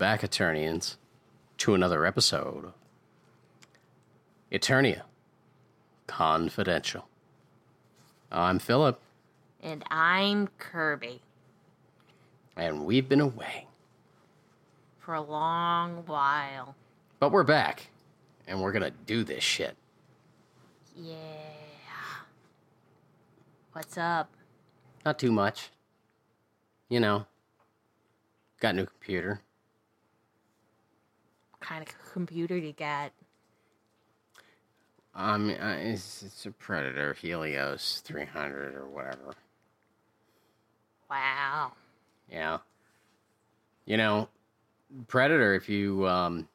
Welcome back, Eternians, to another episode Eternia Confidential. I'm Philip, And I'm Kirby and we've been away, for a long while. but we're back, and we're gonna do this shit. Yeah. What's up? Not too much. You know, got a new computer. Kind of computer you got? Um, uh, it's, it's a Predator Helios 300 or whatever. Wow. Yeah. You know, Predator. If you um,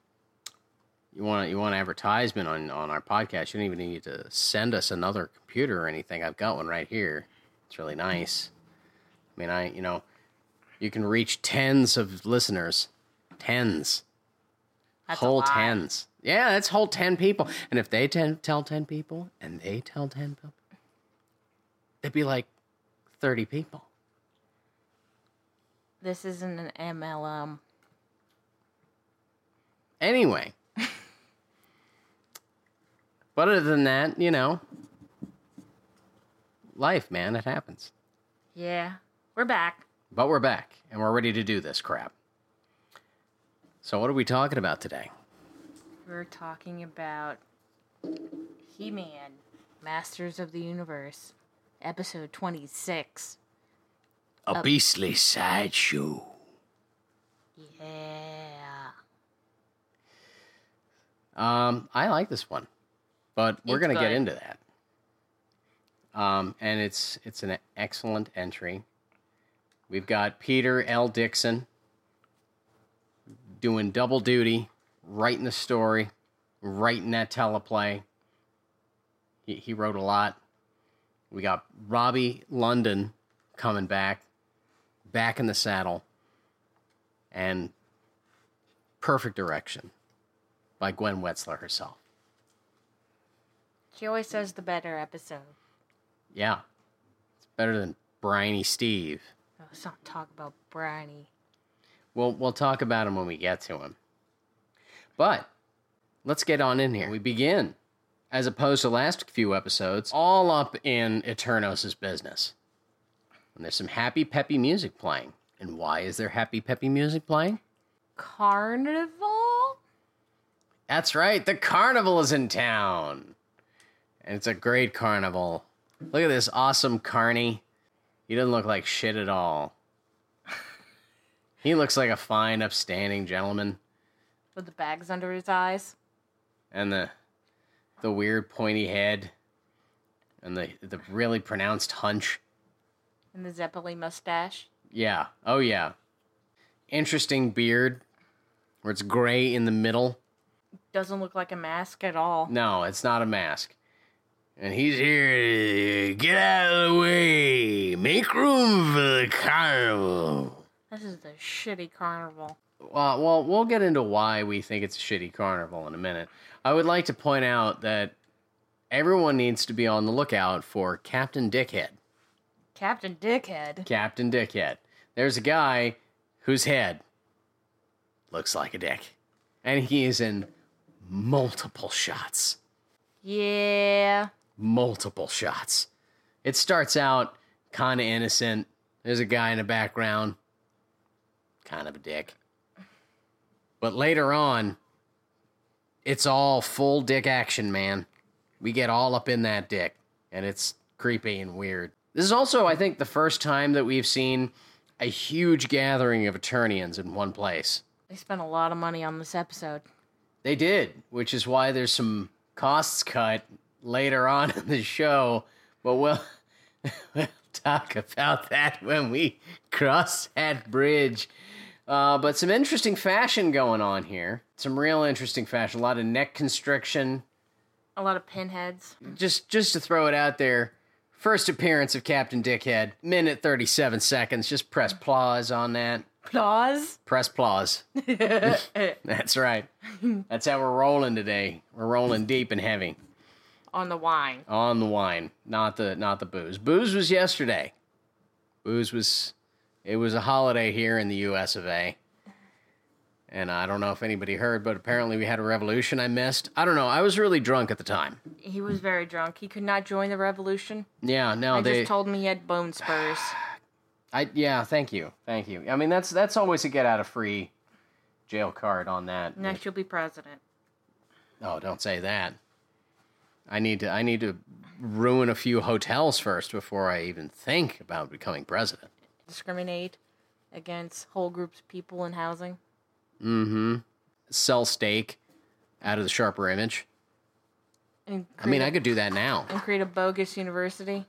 you want you want advertisement on on our podcast, you don't even need to send us another computer or anything. I've got one right here. It's really nice. I mean, I you know, you can reach tens of listeners, tens, That's whole tens. Yeah, that's whole ten people. And if they ten, tell ten people, and they tell ten people, it'd be like thirty people. This isn't an MLM. Anyway. but other than that, you know, life, man, it happens. Yeah. We're back. But we're back and we're ready to do this crap. So, what are we talking about today? We're talking about He Man, Masters of the Universe, episode 26. A beastly sideshow. Yeah. Um, I like this one, but we're gonna get into that. Um, and it's it's an excellent entry. We've got Peter L. Dixon doing double duty, writing the story, writing that teleplay. He he wrote a lot. We got Robby London coming back, back in the saddle, and perfect direction by Gwen Wetzler herself. She always says the better episode. Yeah. It's better than Briny Steve. Oh, let's not talk about Briny. We'll we'll talk about him when we get to him. But let's get on in here. We begin, as opposed to last few episodes, all up in Eternos' business. And there's some happy peppy music playing. And why is there happy peppy music playing? Carnival? That's right, the carnival is in town. And it's a great carnival. Look at this awesome carny. He doesn't look like shit at all. He looks like a fine, upstanding gentleman. With the bags under his eyes. And the the weird pointy head. And the the really pronounced hunch. And the Zeppeli mustache. Yeah. Oh yeah. Interesting beard. Where it's gray in the middle. Doesn't look like a mask at all. No, it's not a mask. And he's here to get out of the way. Make room for the carnival. This is the shitty carnival. Well, well, we'll get into why we think it's a shitty carnival in a minute. I would like to point out that everyone needs to be on the lookout for Captain Dickhead. Captain Dickhead. Captain Dickhead. There's a guy whose head looks like a dick. And he is in multiple shots. Yeah. multiple shots. It starts out kind of innocent. There's a guy in the background, kind of a dick. But later on, it's all full dick action, man. We get all up in that dick, and it's creepy and weird. This is also, I think, the first time that we've seen a huge gathering of Eternians in one place. They spent a lot of money on this episode. They did, which is why there's some costs cut later on in the show. But we'll, we'll talk about that when we cross that bridge. Uh, but some interesting fashion going on here. Some real interesting fashion. A lot of neck constriction. A lot of pinheads. Just just to throw it out there. First appearance of Captain Dickhead, minute 37 seconds. Just press pause on that. Applause. Press pause. That's right. That's how we're rolling today. We're rolling deep and heavy on the wine. on the wine, not the not the booze. Booze was yesterday. Booze was it was a holiday here in the U.S. of A. And I don't know if anybody heard, but apparently we had a revolution I missed. I don't know. I was really drunk at the time. He was very drunk. He could not join the revolution. Yeah, no, I they. just told me he had bone spurs. I yeah, thank you, thank you. I mean, that's that's always a get out of free jail card on that. Next, you'll be president. Oh, don't say that. I need to I need to ruin a few hotels first before I even think about becoming president. Discriminate against whole groups of people in housing. Mm-hmm. Sell steak out of the sharper image. And I mean, create I a- could do that now. and create a bogus university.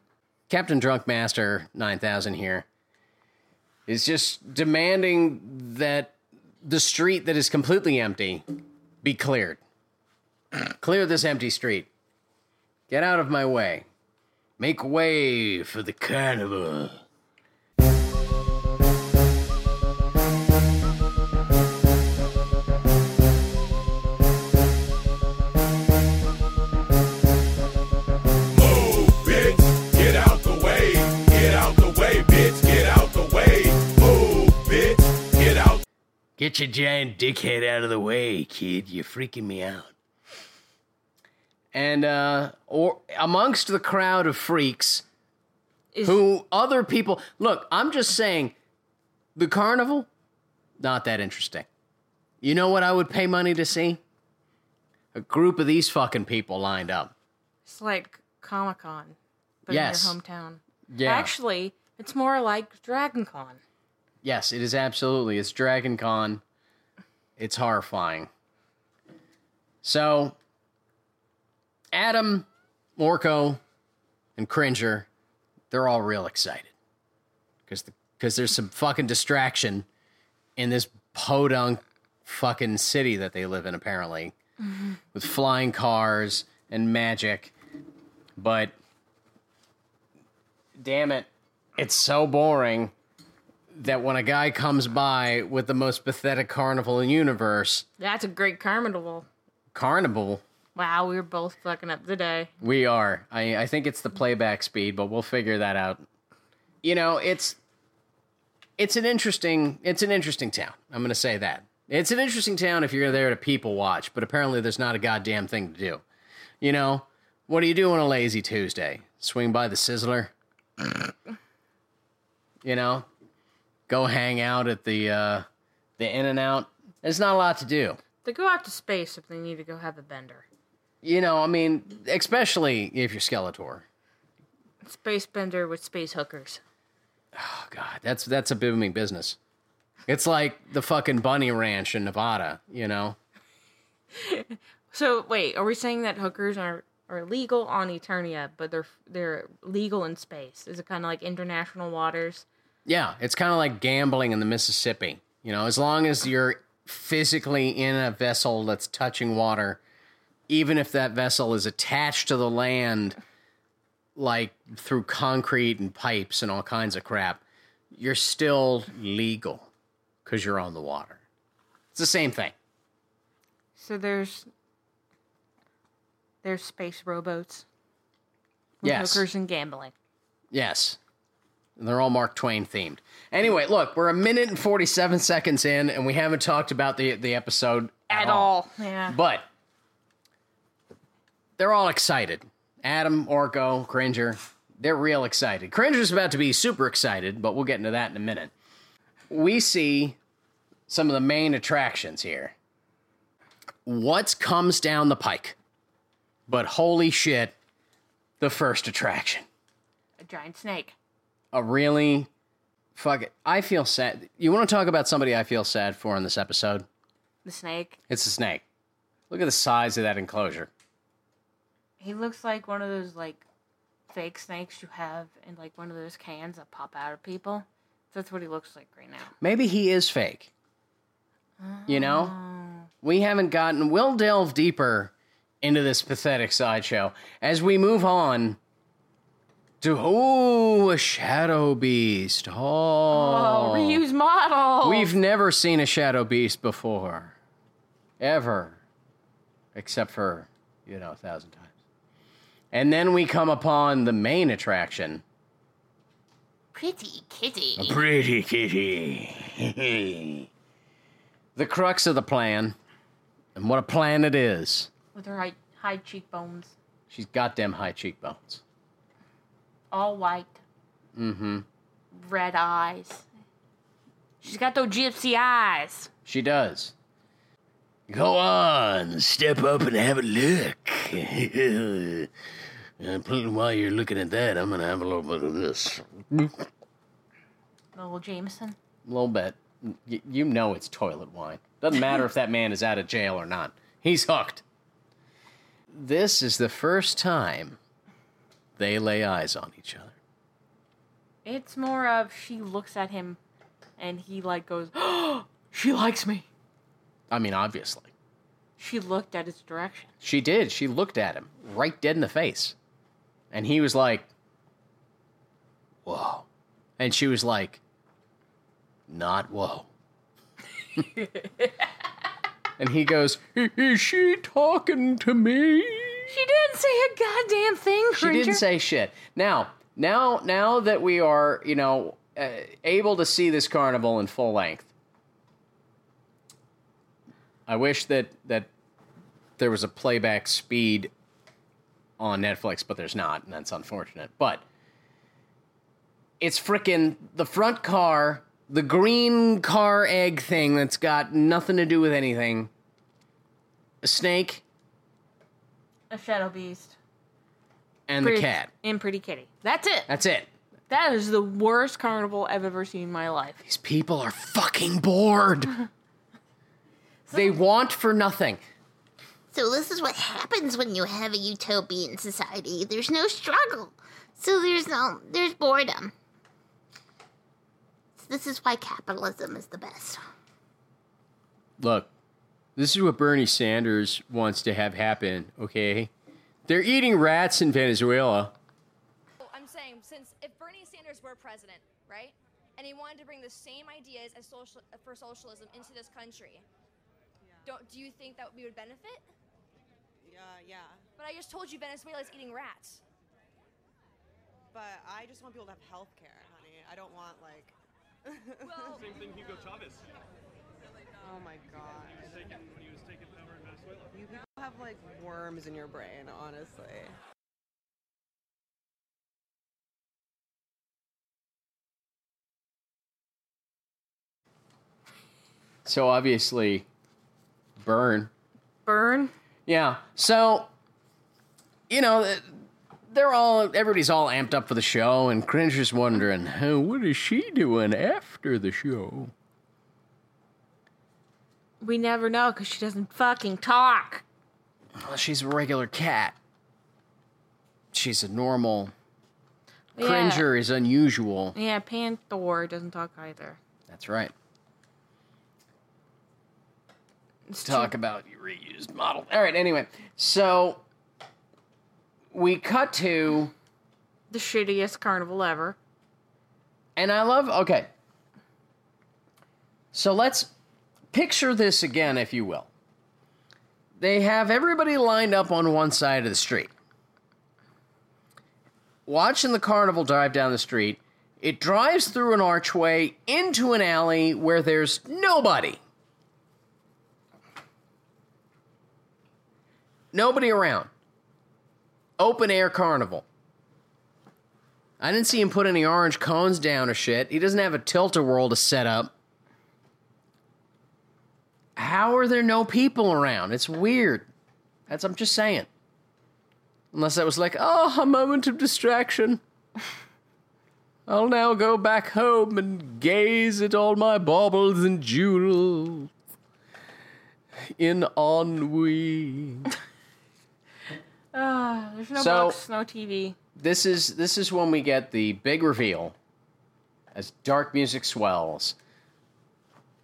Captain Drunk Master 9000 here is just demanding that the street that is completely empty be cleared. Clear this empty street. Get out of my way. Make way for the carnival. Get your giant dickhead out of the way, kid. You're freaking me out. And uh or amongst the crowd of freaks Is who other people look, I'm just saying the carnival not that interesting. You know what I would pay money to see? A group of these fucking people lined up. it's like Comic Con, but Yes. in your hometown. Yeah. Actually, it's more like Dragon Con. Yes, it is absolutely. It's Dragon Con. It's horrifying. So, Adam, Orko, and Cringer, they're all real excited because because there's some fucking distraction in this podunk fucking city that they live in apparently mm-hmm. with flying cars and magic but damn it it's so boring that when a guy comes by with the most pathetic carnival in universe, That's a great carnival. carnival, Wow, we were both fucking up today. we are. I, I think it's the playback speed, but we'll figure that out. You know, it's it's an interesting it's an interesting town. I'm gonna say that. It's an interesting town if you're there to people watch, but apparently there's not a goddamn thing to do. You know, what do you do on a lazy Tuesday? Swing by the Sizzler? you know? Go hang out at the uh the In and Out. There's not a lot to do. They go out to space if they need to go have a bender. You know, I mean, especially if you're Skeletor. Space bender with space hookers. Oh God, that's that's a booming business. It's like the fucking bunny ranch in Nevada, you know? So wait, are we saying that hookers are are legal on Eternia, but they're they're legal in space? Is it kind of like international waters? Yeah, it's kind of like gambling in the Mississippi. You know, as long as you're physically in a vessel that's touching water, even if that vessel is attached to the land, like through concrete and pipes and all kinds of crap, you're still legal because you're on the water. It's the same thing. So there's there's space rowboats, with Yes. hookers and gambling. Yes. And they're all Mark Twain themed. Anyway, look, we're a minute and 47 seconds in, and we haven't talked about the, the episode At all, yeah. But they're all excited. Adam, Orko, Cringer, they're real excited. Cringer's about to be super excited, but we'll get into that in a minute. We see some of the main attractions here. What comes down the pike? But holy shit, the first attraction. A giant snake. A really fuck it. I feel sad. You want to talk about somebody I feel sad for in this episode? The snake. It's a snake. Look at the size of that enclosure. He looks like one of those like fake snakes you have in like one of those cans that pop out of people. That's what he looks like right now. Maybe he is fake. You know? Oh. We haven't gotten. We'll delve deeper into this pathetic sideshow as we move on to. Oh, a shadow beast. Oh, Oh. reuse model. We've never seen a shadow beast before. Ever. Except for, you know, a thousand times. And then we come upon the main attraction. pretty kitty. Pretty kitty. the crux of the plan, and what a plan it is. With her high, high cheekbones, She's got them high cheekbones. All white, Mm-hmm. red eyes. She's got those gypsy eyes. She does. Go on, step up and have a look. and while you're looking at that, I'm gonna have a little bit of this. Little Jameson. A little bit. Y- you know it's toilet wine. Doesn't matter if that man is out of jail or not. He's hooked. This is the first time they lay eyes on each other. It's more of she looks at him and he like goes, oh, She likes me. I mean, obviously. She looked at his direction. She did. She looked at him right dead in the face. And he was like, Whoa. And she was like, Not whoa. and he goes, Is she talking to me? She didn't say a goddamn thing, She didn't say shit. Now, now, now that we are, you know, uh, able to see this carnival in full length, I wish that that there was a playback speed on Netflix, but there's not, and that's unfortunate. But it's frickin' the front car, the green car egg thing that's got nothing to do with anything. A snake A shadow beast. and Pretty, the cat. And Pretty Kitty. That's it. That's it. That is the worst carnival I've ever seen in my life. These people are fucking bored. they want for nothing. So this is what happens when you have a utopian society. There's no struggle. So there's no there's boredom. So this is why capitalism is the best. Look, this is what Bernie Sanders wants to have happen, okay? They're eating rats in Venezuela. I'm saying, since if Bernie Sanders were president, right, and he wanted to bring the same ideas as social for socialism into this country, don't do you think that we would benefit? Yeah, yeah. But I just told you Venezuela's eating rats. But I just want people to have health care, honey. I don't want like Well, Same thing Hugo Chavez Oh my god. was taken when he was taken over in Venezuela. You people have like worms in your brain, honestly. So obviously, burn. Burn. Yeah. So, you know, they're all everybody's all amped up for the show, and Cringer's wondering, "Huh, what is she doing after the show? We never know because she doesn't fucking talk. Well, she's a regular cat. She's a normal. Yeah. Cringer is unusual. Yeah, Panther doesn't talk either. That's right. It's talk too- about your reused model. All right, anyway. So we cut to the shittiest carnival ever. and I love okay. So let's picture this again if you will. They have everybody lined up on one side of the street. Watching the carnival drive down the street, it drives through an archway into an alley where there's nobody. Nobody around. Open air carnival. I didn't see him put any orange cones down or shit. He doesn't have a tilt a whirl to set up. How are there no people around? It's weird. That's I'm just saying. Unless that was like, oh, a moment of distraction. I'll now go back home and gaze at all my baubles and jewels in ennui. Ah, there's no So- books, no TV. this is this is when we get the big reveal as dark music swells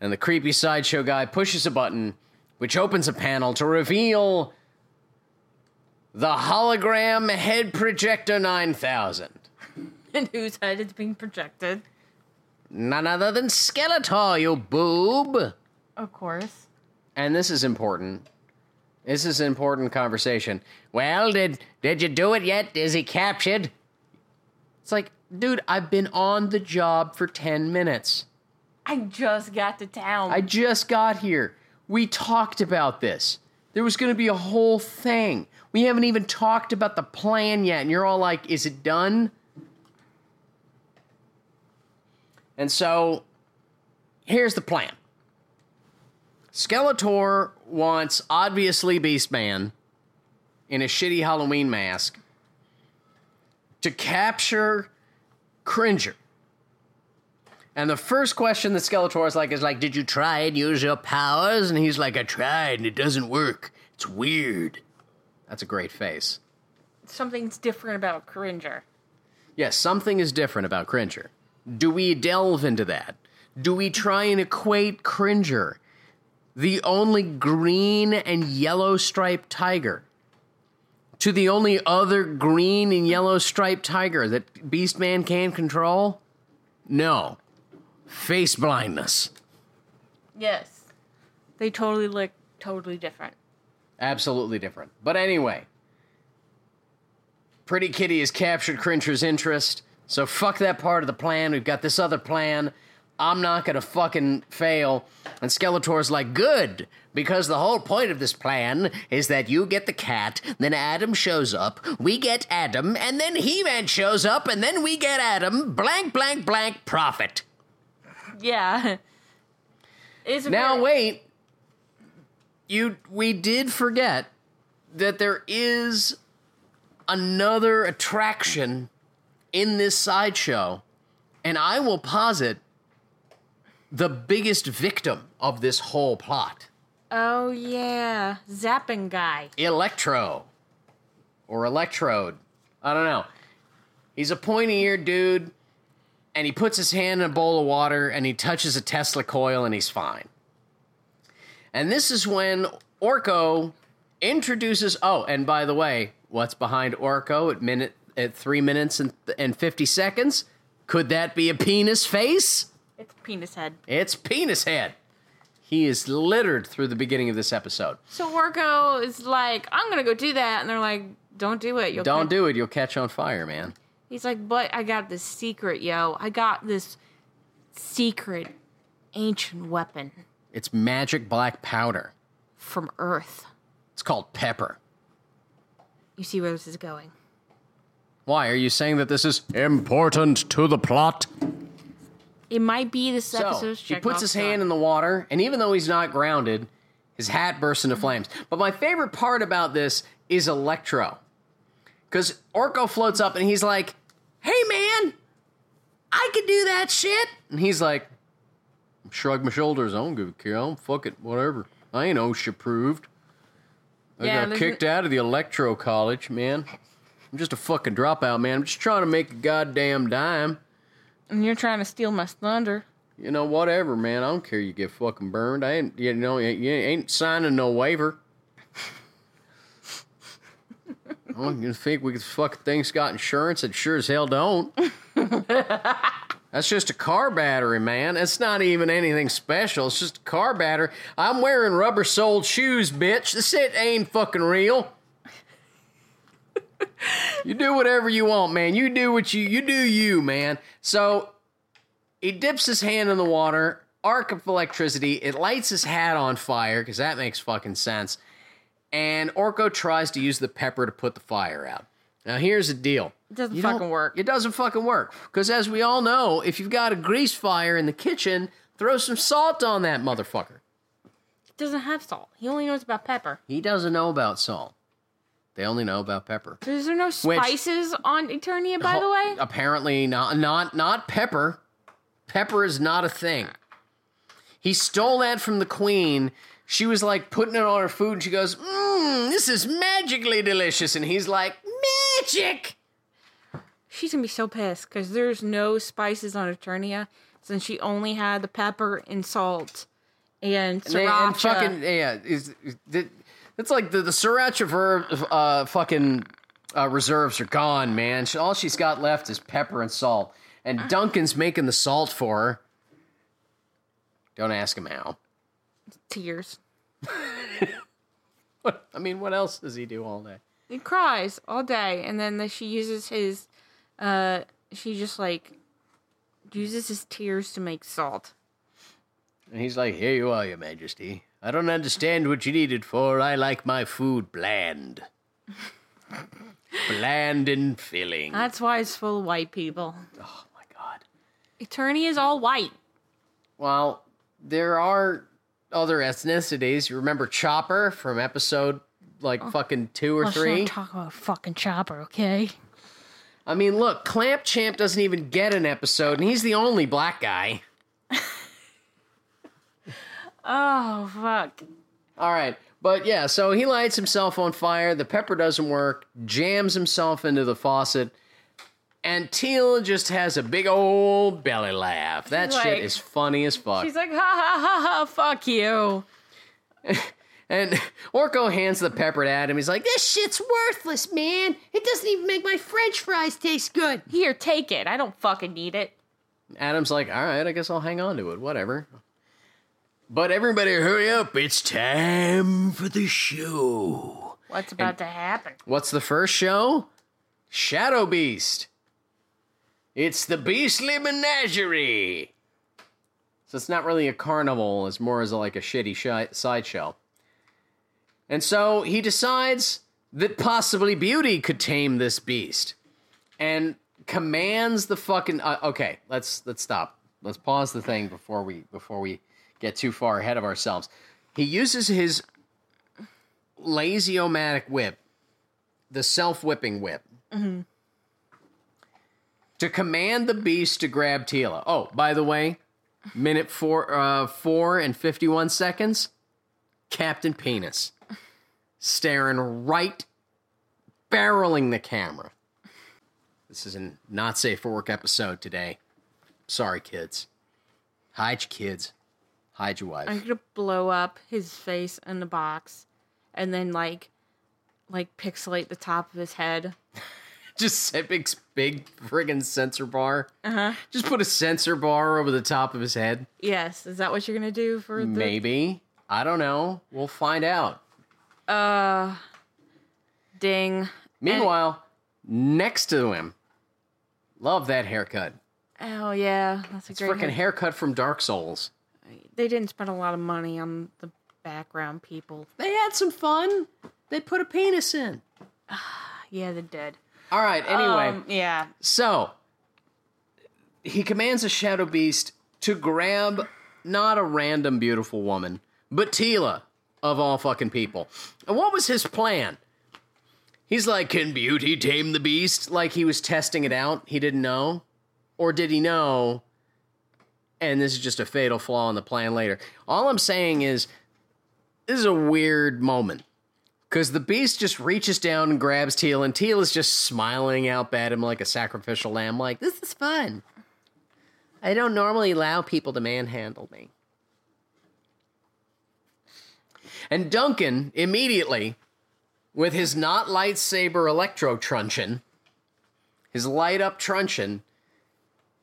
and the creepy sideshow guy pushes a button which opens a panel to reveal the hologram head projector 9000 And whose head is being projected? none other than skeletor you boob. Of course. and this is important. This is an important conversation. Well did did you do it yet? Is he captured? It's like dude i've been on the job for 10 minutes I just got to town. I just got here. We talked about this. There was going to be a whole thing. We haven't even talked about the plan yet, and you're all like, is it done? And so, here's the plan Skeletor wants, obviously, Beastman in a shitty Halloween mask to capture Cringer. And the first question that Skeletor is like is like, "Did you try and use your powers?" And he's like, "I tried, and it doesn't work. It's weird." That's a great face. Something's different about Cringer. Yes, something is different about Cringer. Do we delve into that? Do we try and equate Cringer, the only green and yellow striped tiger, to the only other green and yellow striped tiger that Beastman can control? No. Face blindness. Yes. They totally look totally different. Absolutely different. But anyway, Pretty Kitty has captured Cringer's interest, so fuck that part of the plan. We've got this other plan. I'm not gonna fucking fail. And Skeletor's like, good, because the whole point of this plan is that you get the cat, then Adam shows up, we get Adam, and then He Man shows up, and then we get Adam, blank, blank, blank, profit. Yeah. It's Now very- wait. You we did forget that there is another attraction in this sideshow, and I will posit the biggest victim of this whole plot. Oh yeah, zapping guy. Electro. Or Electrode. I don't know. He's a pointy eared dude, and he puts his hand in a bowl of water and he touches a Tesla coil and he's fine. And this is when Orko introduces. Oh, and by the way, what's behind Orko at minute at three minutes and, and fifty seconds? Could that be a penis face? It's penis head. It's penis head. He is littered through the beginning of this episode. So Orko is like, I'm gonna go do that, and they're like, Don't do it. You'll Don't catch-" do it, you'll catch on fire, man. He's like, But I got this secret, yo. I got this secret ancient weapon It's magic black powder. from Earth. It's called pepper. You see where this is going? Why are you saying that this is important to the plot? It might be this So episode's he puts his hand in the water, and even though he's not grounded, his hat bursts into flames. But my favorite part about this is Electro, because Orko floats up and he's like, "Hey man, I could do that shit," and he's like, shrug my shoulders. I don't give a care. I don't fuck it. Whatever. I ain't OSHA approved. I Yeah, got kicked out of the Electro College, man. I'm just a fucking dropout, man. I'm just trying to make a goddamn dime. And you're trying to steal my thunder. You know, whatever, man. I don't care. You get fucking burned. I ain't, you know, you ain't signing no waiver. Oh, you think we could fuck things got insurance? It sure as hell don't. That's just a car battery, man. It's not even anything special. It's just a car battery. I'm wearing rubber soled shoes, bitch. This shit ain't fucking real. you do whatever you want, man. You do what you you do you, man. So he dips his hand in the water, arc of electricity. It lights his hat on fire because that makes fucking sense. And Orko tries to use the pepper to put the fire out. Now here's the deal. It doesn't You fucking work. It doesn't fucking work because, as we all know, if you've got a grease fire in the kitchen, throw some salt on that motherfucker. He doesn't have salt. He only knows about pepper. He doesn't know about salt. They only know about pepper. Is there no spices on Eternia, by the way? Apparently not not not pepper. Pepper is not a thing. He stole that from the queen. She was like putting it on her food and she goes, Mmm, this is magically delicious. And he's like, Magic! She's gonna be so pissed because there's no spices on Eternia since she only had the pepper and salt and sriracha. and fucking yeah, is, is- it's like the the sriracha verb, uh, fucking uh, reserves are gone, man. She, all she's got left is pepper and salt, and Duncan's making the salt for her. Don't ask him how. tears. What I mean, what else does he do all day? He cries all day, and then the, she uses his. Uh, she just like uses his tears to make salt. And he's like, Here you are, Your Majesty. I don't understand what you need it for. I like my food bland. bland and filling. That's why it's full of white people. oh my god. Eternia is all white. Well, there are other ethnicities. You remember Chopper from episode like oh. fucking two or Let's three? not talk about fucking Chopper, okay? I mean, look, Clamp Champ doesn't even get an episode, and he's the only black guy. Oh fuck. All right. But yeah, so he lights himself on fire. The pepper doesn't work, jams himself into the faucet, and Teal just has a big old belly laugh. That She's shit is funny as fuck. She's like, ha ha ha ha, fuck you. And Orko hands the pepper to Adam. He's like, This shit's worthless, man. It doesn't even make my french fries taste good. Here, take it. I don't fucking need it. Adam's like, All right, I guess I'll hang on to it. Whatever. But everybody, hurry up. It's time for the show. What's about to happen? What's the first show? Shadow Beast. It's the Beastly Menagerie. So it's not really a carnival, it's more as a, like a shitty shi sideshow. And so he decides that possibly Beauty could tame this beast and commands the fucking uh, okay, let's let's stop. Let's pause the thing before we before we get too far ahead of ourselves. He uses his lazy-o-matic whip, the self-whipping whip, to command the beast to grab Teela. Oh, by the way, minute four, uh, four and fifty-one seconds. Captain Penis staring right, barreling the camera. This is a not safe for work episode today. Sorry, kids. Hide your kids. Hide your wife. I'm gonna blow up his face in the box, and then like, like pixelate the top of his head. Just say big, big friggin' censor bar. Uh huh. Just put a censor bar over the top of his head. Yes, is that what you're gonna do for the? Maybe. I don't know. We'll find out. Uh, ding. Meanwhile, next to him, love that haircut. Oh yeah, that's a It's great. freaking hair- haircut from Dark Souls. They didn't spend a lot of money on the background people. They had some fun. They put a penis in. Yeah, they did. All right. Anyway, Um, yeah. so he commands a shadow beast to grab not a random beautiful woman, but Teela of all fucking people. And what was his plan? He's like, "Can beauty tame the beast?" Like he was testing it out. He didn't know, or did he know? And this is just a fatal flaw in the plan later. All I'm saying is, this is a weird moment. Because the beast just reaches down and grabs Teal, and Teal is just smiling out at him like a sacrificial lamb, like, this is fun. I don't normally allow people to manhandle me. And Duncan immediately, with his not lightsaber electro truncheon, his light up truncheon,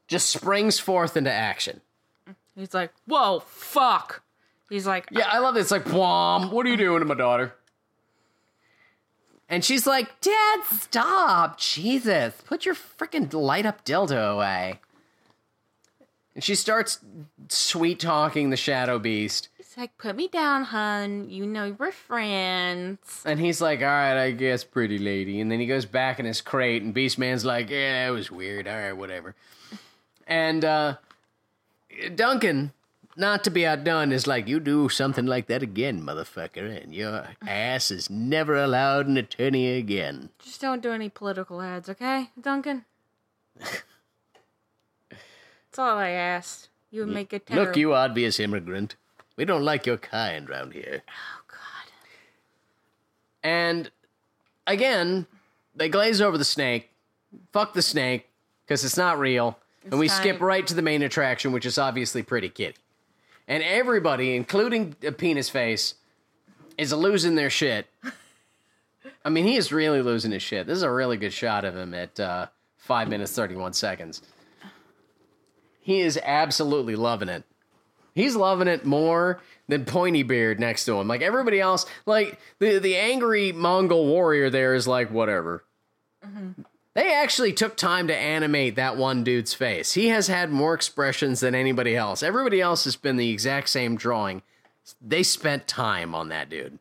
just springs forth into action. He's like, whoa, fuck. He's like, Yeah, I love it. It's like, Blom, what are you doing to my daughter? And she's like, Dad, stop. Jesus, put your freaking light up dildo away. And she starts sweet talking the Shadow Beast. he's like, put me down, hun. You know we're friends. And he's like, all right, I guess, pretty lady. And then he goes back in his crate, and Beastman's like, yeah, that was weird. All right, whatever. And uh, Duncan, not to be outdone, is like, you do something like that again, motherfucker, and your ass is never allowed an attorney again. Just don't do any political ads, okay, Duncan? That's all I asked. You would make a. Look, you obvious immigrant. We don't like your kind round here. Oh God. And again, they glaze over the snake. Fuck the snake, because it's not real. and we time. skip right to the main attraction, which is obviously Pretty Kitty. And everybody, including penis face, is losing their shit. I mean, he is really losing his shit. This is a really good shot of him at uh, 5 minutes 31 seconds. He is absolutely loving it. He's loving it more than Pointy Beard next to him. Like everybody else, like the the angry Mongol warrior there is like whatever. They actually took time to animate that one dude's face. He has had more expressions than anybody else. Everybody else has been the exact same drawing. They spent time on that dude.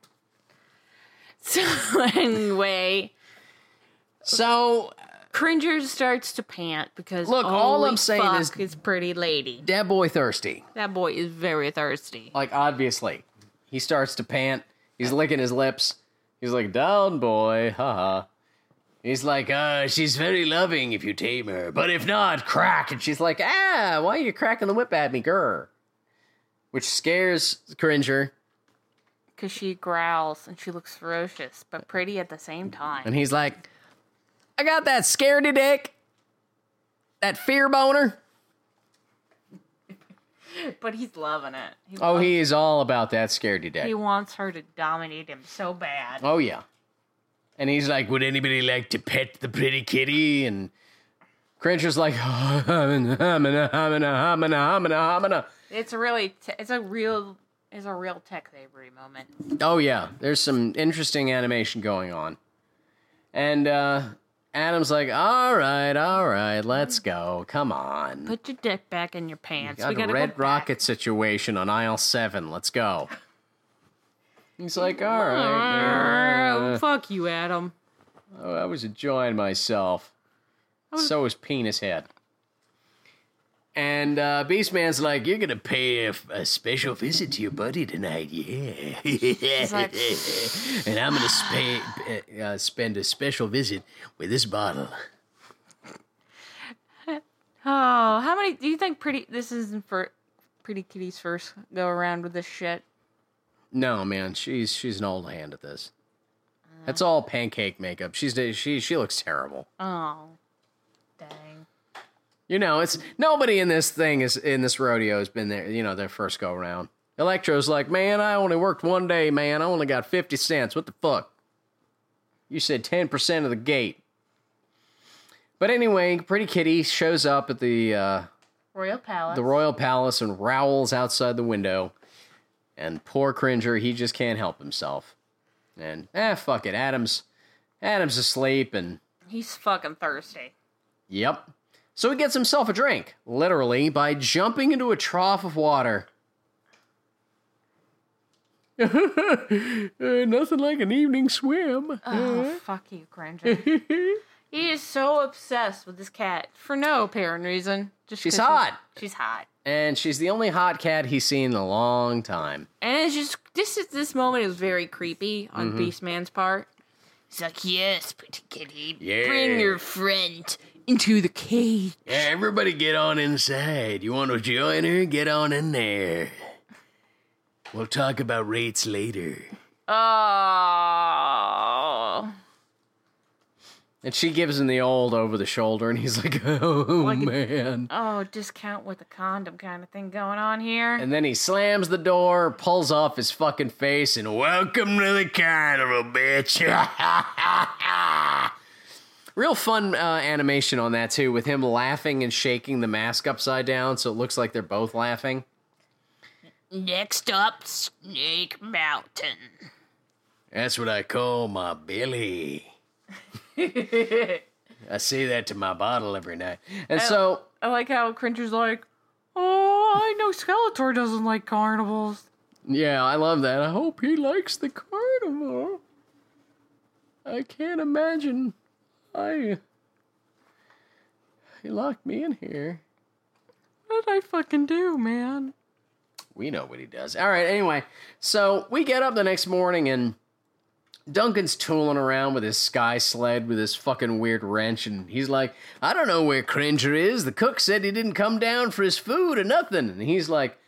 So anyway, So, Cringer starts to pant because Look, all I'm saying is- it's pretty lady. that boy thirsty. That boy is very thirsty. Like, obviously. He starts to pant. He's licking his lips. He's like, down, boy. Haha. He's like, uh, she's very loving if you tame her, but if not, crack. And she's like, ah, why are you cracking the whip at me, grr? Which scares Cringer. Because she growls and she looks ferocious, but pretty at the same time. And he's like, I got that scaredy dick. That fear boner. But he's loving it. He Oh, he is all about that scaredy dick. he wants her to dominate him so bad. Oh, yeah. And he's like, Would anybody like to pet the pretty kitty? And Cringer's like, hamina, hamina, hamina, hamina, hamina, hamina. It's a really, it's a real, it's a real Tex Avery moment. Oh, yeah. There's some interesting animation going on. And uh, Adam's like, All right, all right, let's go. Come on. Put your dick back in your pants. Got we a gotta red go rocket situation on aisle seven. Let's go. He's like, all right. Oh, uh, fuck you, Adam. oh, I was enjoying myself. So was Penis Head. And uh, Beastman's like, you're gonna pay a, a special visit to your buddy tonight, yeah. like- and I'm gonna spa- uh, spend a special visit with this bottle. Oh, how many do you think pretty? This isn't for Pretty Kitty's first go around with this shit. No, man, she's she's an old hand at this. That's all pancake makeup. She's she she looks terrible. Oh, dang. You know, it's nobody in this thing is in this rodeo has been there. You know, their first go round. Electro's like, man, I only worked one day, man. I only got fifty cents. What the fuck? You said ten percent of the gate. But anyway, Pretty Kitty shows up at the uh, Royal Palace. the royal palace and rowls outside the window. And poor Cringer, he just can't help himself. And eh, fuck it, Adam's Adam's asleep, and He's fucking thirsty. Yep. So he gets himself a drink, literally, by jumping into a trough of water. Uh, nothing like an evening swim. Oh, fuck you, Cringer. he is so obsessed with this cat for no apparent reason. Just she's hot. She's hot. And she's the only hot cat he's seen in a long time. And it's just this is this moment is very creepy on Mm-hmm. Beastman's part. He's like, "Yes, pretty kitty, Yeah. bring your friend into the cage." Yeah, everybody get on inside. You want to join her? Get on in there. We'll talk about rates later. Oh, And she gives him the old over the shoulder, and he's like, oh, Like a- man. oh, discount with a condom kind of thing going on here. And then he slams the door, pulls off his fucking face, and welcome to the carnival, bitch. Real fun uh, animation on that, too, with him laughing and shaking the mask upside down so it looks like they're both laughing. Next up, Snake Mountain. That's what I call my belly. I say that to my bottle every night. And so, I like how Cringer's like, "Oh, I know Skeletor doesn't like carnivals." yeah, I love that. I hope he likes the carnival. I can't imagine. I. He locked me in here. What did I fucking do, man? We know what he does. All right, anyway, so we get up the next morning and Duncan's tooling around with his sky sled with his fucking weird wrench, and he's like, I don't know where Cringer is. The cook said he didn't come down for his food or nothing. And he's like,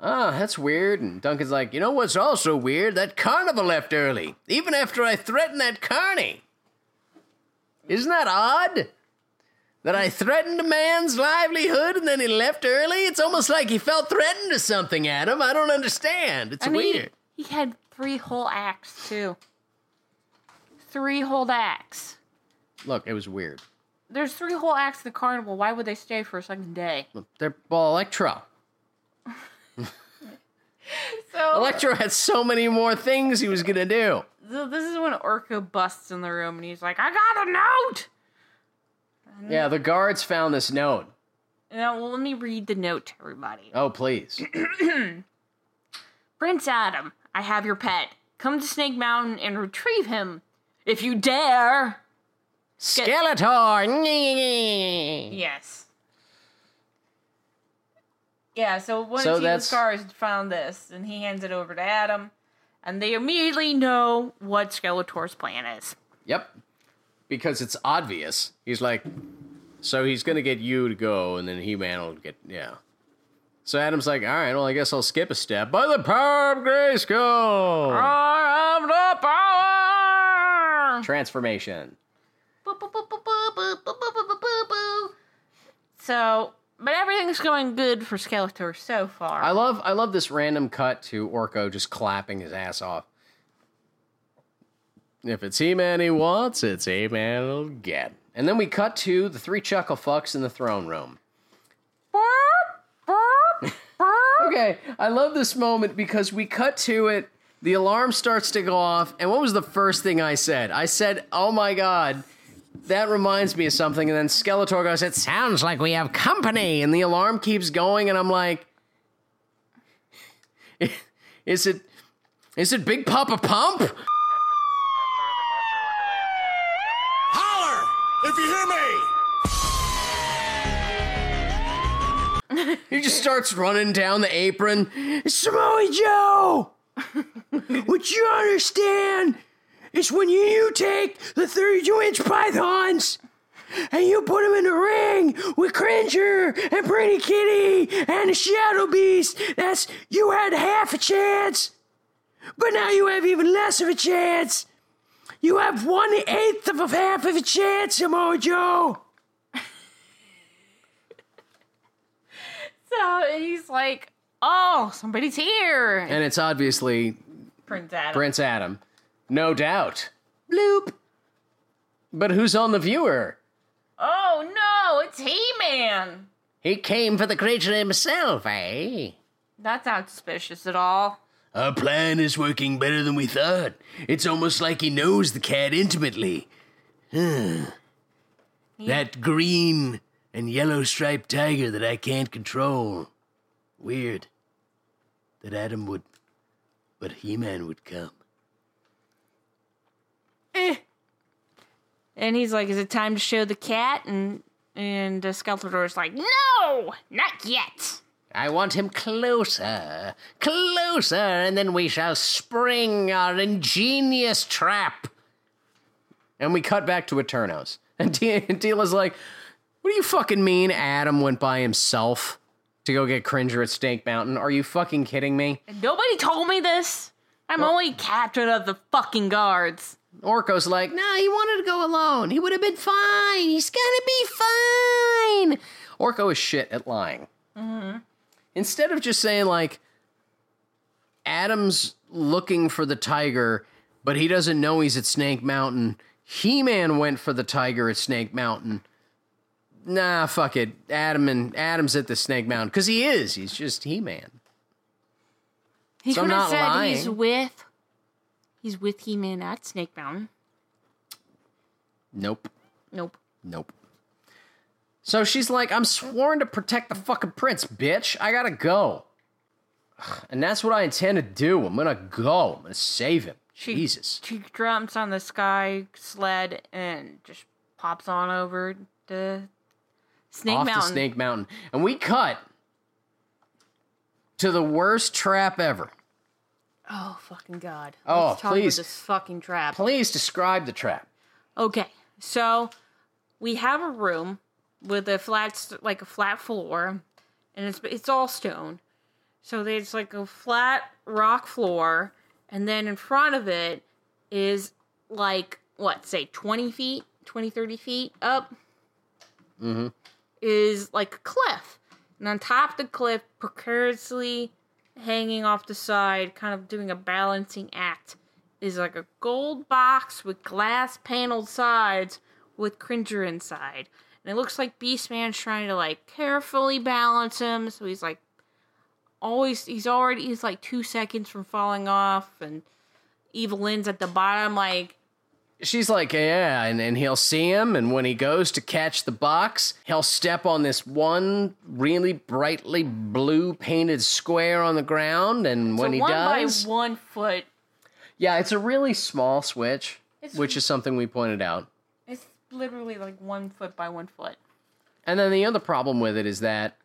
Ah, that's weird. And Duncan's like, You know what's also weird? That carnival left early, even after I threatened that carny. Isn't that odd? That I threatened a man's livelihood and then he left early? It's almost like he felt threatened or something, Adam. I don't understand. It's I mean, weird. he had three whole acts too. Three whole acts. Look, it was weird. There's three whole acts of the carnival. Why would they stay for a second day? Look, they're well, Electro. So, Electro had so many more things he was gonna do. so this is when Orko busts in the room and he's like, "I got a note. Yeah, the guards found this note. Now, well, let me read the note to everybody. Oh, please. Prince Adam, I have your pet. Come to Snake Mountain and retrieve him. If you dare. Skeletor! Yes. Yeah, so once So he that's- scars found this, and he hands it over to Adam, and they immediately know what Skeletor's plan is. Yep. Because it's obvious. He's like, so he's going to get you to go, and then He Man will get, yeah. So Adam's like, all right, well, I guess I'll skip a step. By the power of Grayskull! I have the power! transformation. So, but everything's going good for Skeletor so far. I love I love this random cut to Orko just clapping his ass off. If it's He-Man he wants, it's He-Man he'll get. And then we cut to the three chuckle fucks in the throne room. okay, I love this moment because we cut to it the alarm starts to go off, and what was the first thing I said? I said, "Oh my god, that reminds me of something." And then Skeletor goes, "It sounds like we have company." And the alarm keeps going, and I'm like, "Is it is it Big Poppa Pump?" Holler if you hear me. He just starts running down the apron. Samoa Joe! what you understand is when you take the 32 inch pythons and you put them in the ring with Cringer and Pretty Kitty and the Shadow Beast, that's you had half a chance. But now you have even less of a chance. You have one eighth of a half of a chance, Samoa Joe. so he's like, oh, somebody's here. And it's obviously Prince Adam. Prince Adam. No doubt. Bloop. But who's on the viewer? Oh no, it's He-Man. He came for the creature himself, eh? That's not suspicious at all. Our plan is working better than we thought. It's almost like he knows the cat intimately. Huh. That green and yellow striped tiger that I can't control. Weird. That Adam would. But He Man would come. Eh. And he's like, "Is it time to show the cat?" And and uh, Skeletor's like, "No, not yet." I want him closer, closer, and then we shall spring our ingenious trap. And we cut back to Eternos. And and Teela's like, What do you fucking mean Adam went by himself to go get Cringer at Snake Mountain? Are you fucking kidding me? Nobody told me this. I'm only captain of the fucking guards. Orko's like, Nah, he wanted to go alone. He would have been fine. He's gonna be fine. Orko is shit at lying. Mm-hmm. Instead of just saying, like, Adam's looking for the tiger, but he doesn't know he's at Snake Mountain. He Man went for the tiger at Snake Mountain. Nah, fuck it. Adam and Adam's at the Snake Mountain because he is. He's just He Man. He So could have said he's with he's with He-Man at Snake Mountain. Nope. Nope. Nope. So she's like, I'm sworn to protect the fucking prince, bitch. I gotta go. And that's what I intend to do. I'm gonna go. I'm gonna save him. She, Jesus. She jumps on the sky sled and just pops on over to Snake Off Mountain. to Snake Mountain. And we cut to the worst trap ever. Oh fucking god! Oh, Let's talk please. About this fucking trap. Please describe the trap. Okay, so we have a room with a flat, like a flat floor, and it's it's all stone. So there's like a flat rock floor, and then in front of it is like what, say twenty feet, 20, 30 feet up. Mhm. Is like a cliff, and on top of the cliff, precariously hanging off the side, kind of doing a balancing act, is like a gold box with glass paneled sides with Cringer inside. And it looks like Beastman's trying to like carefully balance him, so he's like always he's already he's like two seconds from falling off. And Evil-Lyn's at the bottom like she's like, yeah, and, and he'll see him, and when he goes to catch the box, he'll step on this one really brightly blue painted square on the ground, and when he one does, by one foot. yeah, it's a really small switch, It's- which is something we pointed out. It's literally like one foot by one foot. And then the other problem with it is that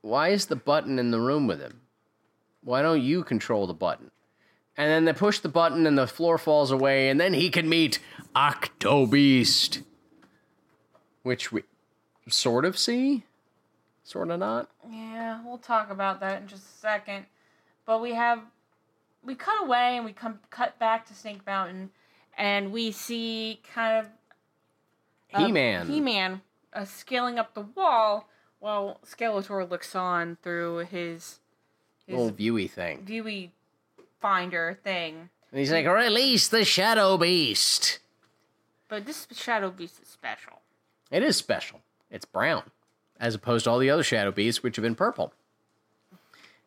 why is the button in the room with him? Why don't you control the button? And then they push the button and the floor falls away, and then he can meet Octobeast. Which we sort of see, sort of not. Yeah, we'll talk about that in just a second. But we have we cut away and we come cut back to Snake Mountain, and we see kind of He Man. He Man uh, scaling up the wall while Skeletor looks on through his his Little viewy thing. Dewey finder thing. And he's like, release the Shadow Beast. But this Shadow Beast is special. It is special. It's brown, as opposed to all the other Shadow Beasts, which have been purple.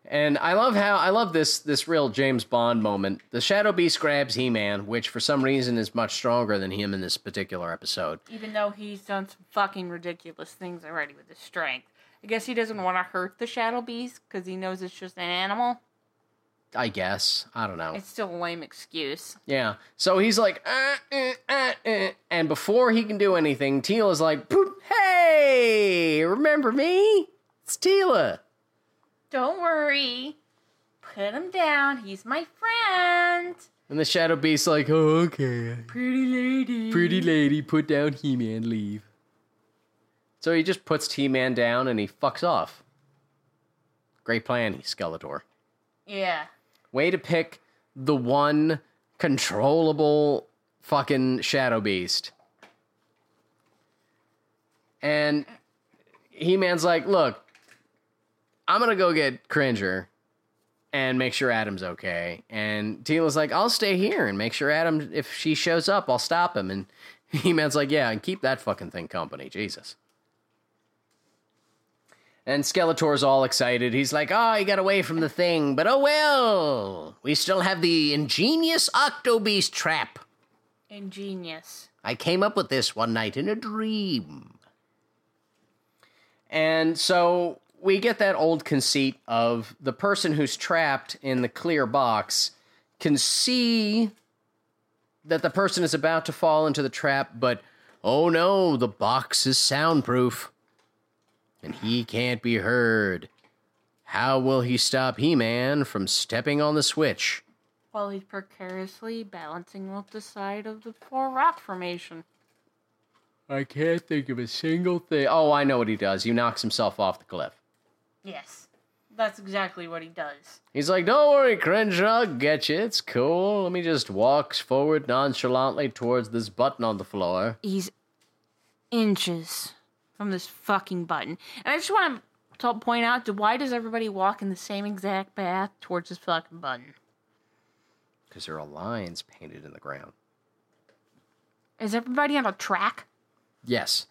And I love how I love this this real James Bond moment. The Shadow Beast grabs He Man, which for some reason is much stronger than him in this particular episode. Even though he's done some fucking ridiculous things already with his strength. I guess he doesn't want to hurt the Shadow Beast because he knows it's just an animal. I guess I don't know. It's still a lame excuse. Yeah. So he's like, uh, uh, uh, uh," and before he can do anything, Teela's like, "Poop, "Hey, remember me? It's Teela." Don't worry. Put him down. He's my friend. And the Shadow Beast's like, oh, "Okay, Pretty lady. Pretty lady, put down He Man, leave. So he just puts He Man down and he fucks off. Great plan, Skeletor. Yeah. Way to pick the one controllable fucking Shadow Beast. And He Man's like, look, I'm gonna go get Cringer and make sure Adam's okay. And Teela's like, I'll stay here and make sure Adam, if she shows up, I'll stop him. And He Man's like, yeah, and keep that fucking thing company, Jesus. And Skeletor's all excited. He's like, oh, he got away from the thing, but oh well. We still have the ingenious Octobeast trap. Ingenious. I came up with this one night in a dream. And so we get that old conceit of the person who's trapped in the clear box can see that the person is about to fall into the trap, but oh no, the box is soundproof and he can't be heard. How will he stop He Man from stepping on the switch? While he's precariously balancing off the side of the poor rock formation. I can't think of a single thing. Oh, I know what he does. He knocks himself off the cliff. Yes. That's exactly what he does. He's like, Don't worry, Cringer, I'll get you. It's cool. Let me just walk forward nonchalantly towards this button on the floor. He's inches from this fucking button. And I just want to point out why does everybody walk in the same exact path towards this fucking button? Because there are lines painted in the ground. Is everybody on a track? Yes.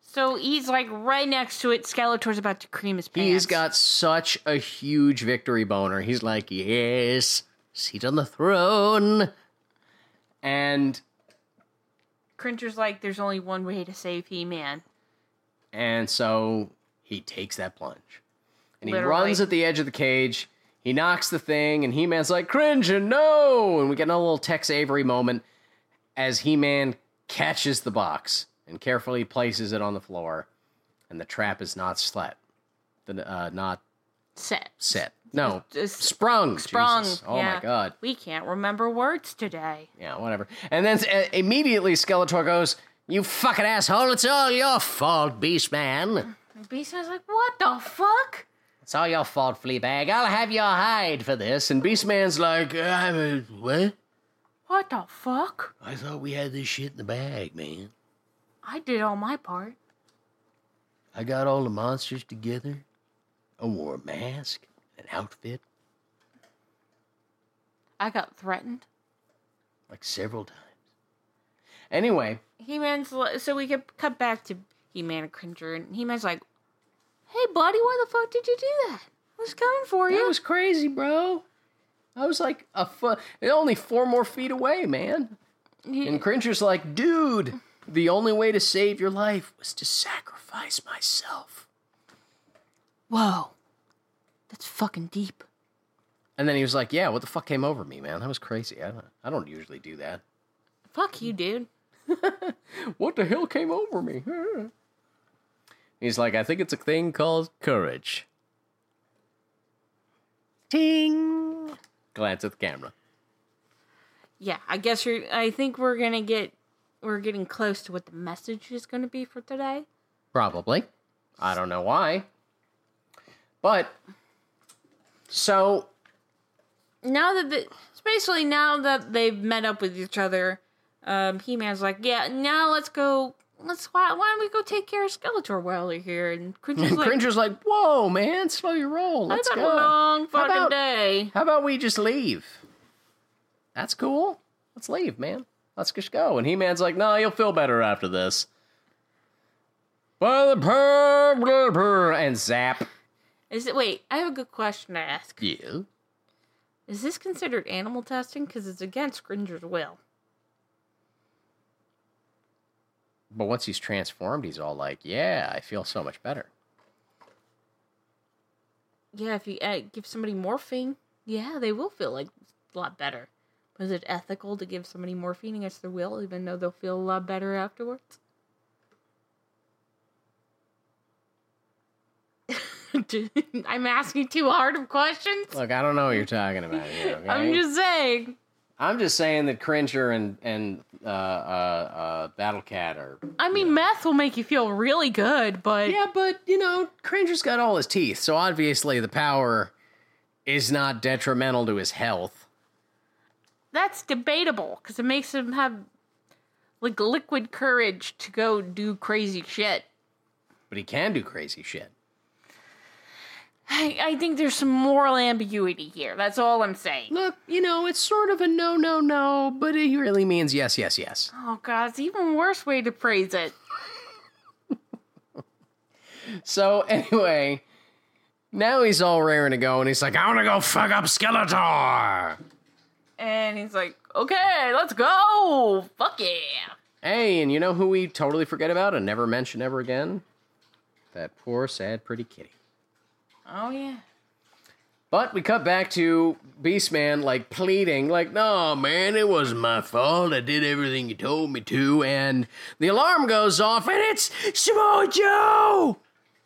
So he's like right next to it. Skeletor's about to cream his pants. He's got such a huge victory boner. He's like, Yes, seat on the throne. And Cringer's like, there's only one way to save He Man. And so he takes that plunge. And he Literally. runs at the edge of the cage. He knocks the thing, and He Man's like, Cringer, no! And we get a little Tex Avery moment as He Man catches the box and carefully places it on the floor. And the trap is not slet. The, uh, not Set. set. No, Just sprung. sprung. Jesus. Oh yeah. my god. We can't remember words today. Yeah, whatever. And then uh, immediately Skeletor goes, You fucking asshole, it's all your fault, Beast Man. And Beastman's like, what the fuck? It's all your fault, Fleabag. I'll have your hide for this. And Beastman's like, uh, What? What the fuck? I thought we had this shit in the bag, man. I did all my part. I got all the monsters together. I wore a mask, an outfit, I got threatened. like several times. Anyway, He Man's so we could cut back to He Man and Cringer, and He Man's like, "Hey, buddy, why the fuck did you do that? I was coming for you. that you." was crazy, bro. I was like a foot, only four more feet away, man. And Cringer's like, dude, the only way to save your life was to sacrifice myself. Whoa. That's fucking deep. And then he was like, yeah, what the fuck came over me, man? That was crazy. I don't, I don't usually do that. Fuck you, dude. What the hell came over me? He's like, I think it's a thing called courage. Ting. Glance at the camera. Yeah, I guess you're. I think we're gonna get. We're getting close to what the message is gonna be for today. Probably. I don't know why. But so Now that the, basically now that they've met up with each other, um, He Man's like, yeah, now let's go. Let's why, why don't we go take care of Skeletor while you're here? And Cringer's and like, Cringer's like, "Whoa, man, slow your roll. Let's go. a long How fucking about- day. How about we just leave? That's cool. Let's leave, man. Let's just go." And He-Man's like, "No, you'll feel better after this." By the purr, and zap. Is it? Wait, I have a good question to ask. Yeah. Is this considered animal testing? Because it's against Cringer's will. But once he's transformed, he's all like, "Yeah, I feel so much better." Yeah, if you uh, give somebody morphine, yeah, they will feel like a lot better. But is it ethical to give somebody morphine against their will, even though they'll feel a lot better afterwards? I'm asking too hard of questions. Look, I don't know what you're talking about here. Okay? I'm just saying. I'm just saying that Cringer and and uh, uh, uh, Battle Cat are. I mean, meth will make you feel really good, but Yeah, but you know, Cringer's got all his teeth, so obviously the power is not detrimental to his health. that's debatable because it makes him have like liquid courage to go do crazy shit. But he can do crazy shit. I, I think there's some moral ambiguity here. That's all I'm saying. Look, you know, it's sort of a no, no, no, but it really means yes, yes, yes. Oh god, it's even worse way to phrase it. So anyway, now he's all raring to go, and he's like, "I want to go fuck up Skeletor." And he's like, okay, let's go. Fuck yeah. Hey, and you know who we totally forget about and never mention ever again? That poor, sad, pretty kitty. Oh yeah. But we cut back to Beastman, like pleading, like, no, man, it wasn't my fault. I did everything you told me to. And the alarm goes off, and it's Samoa Joe!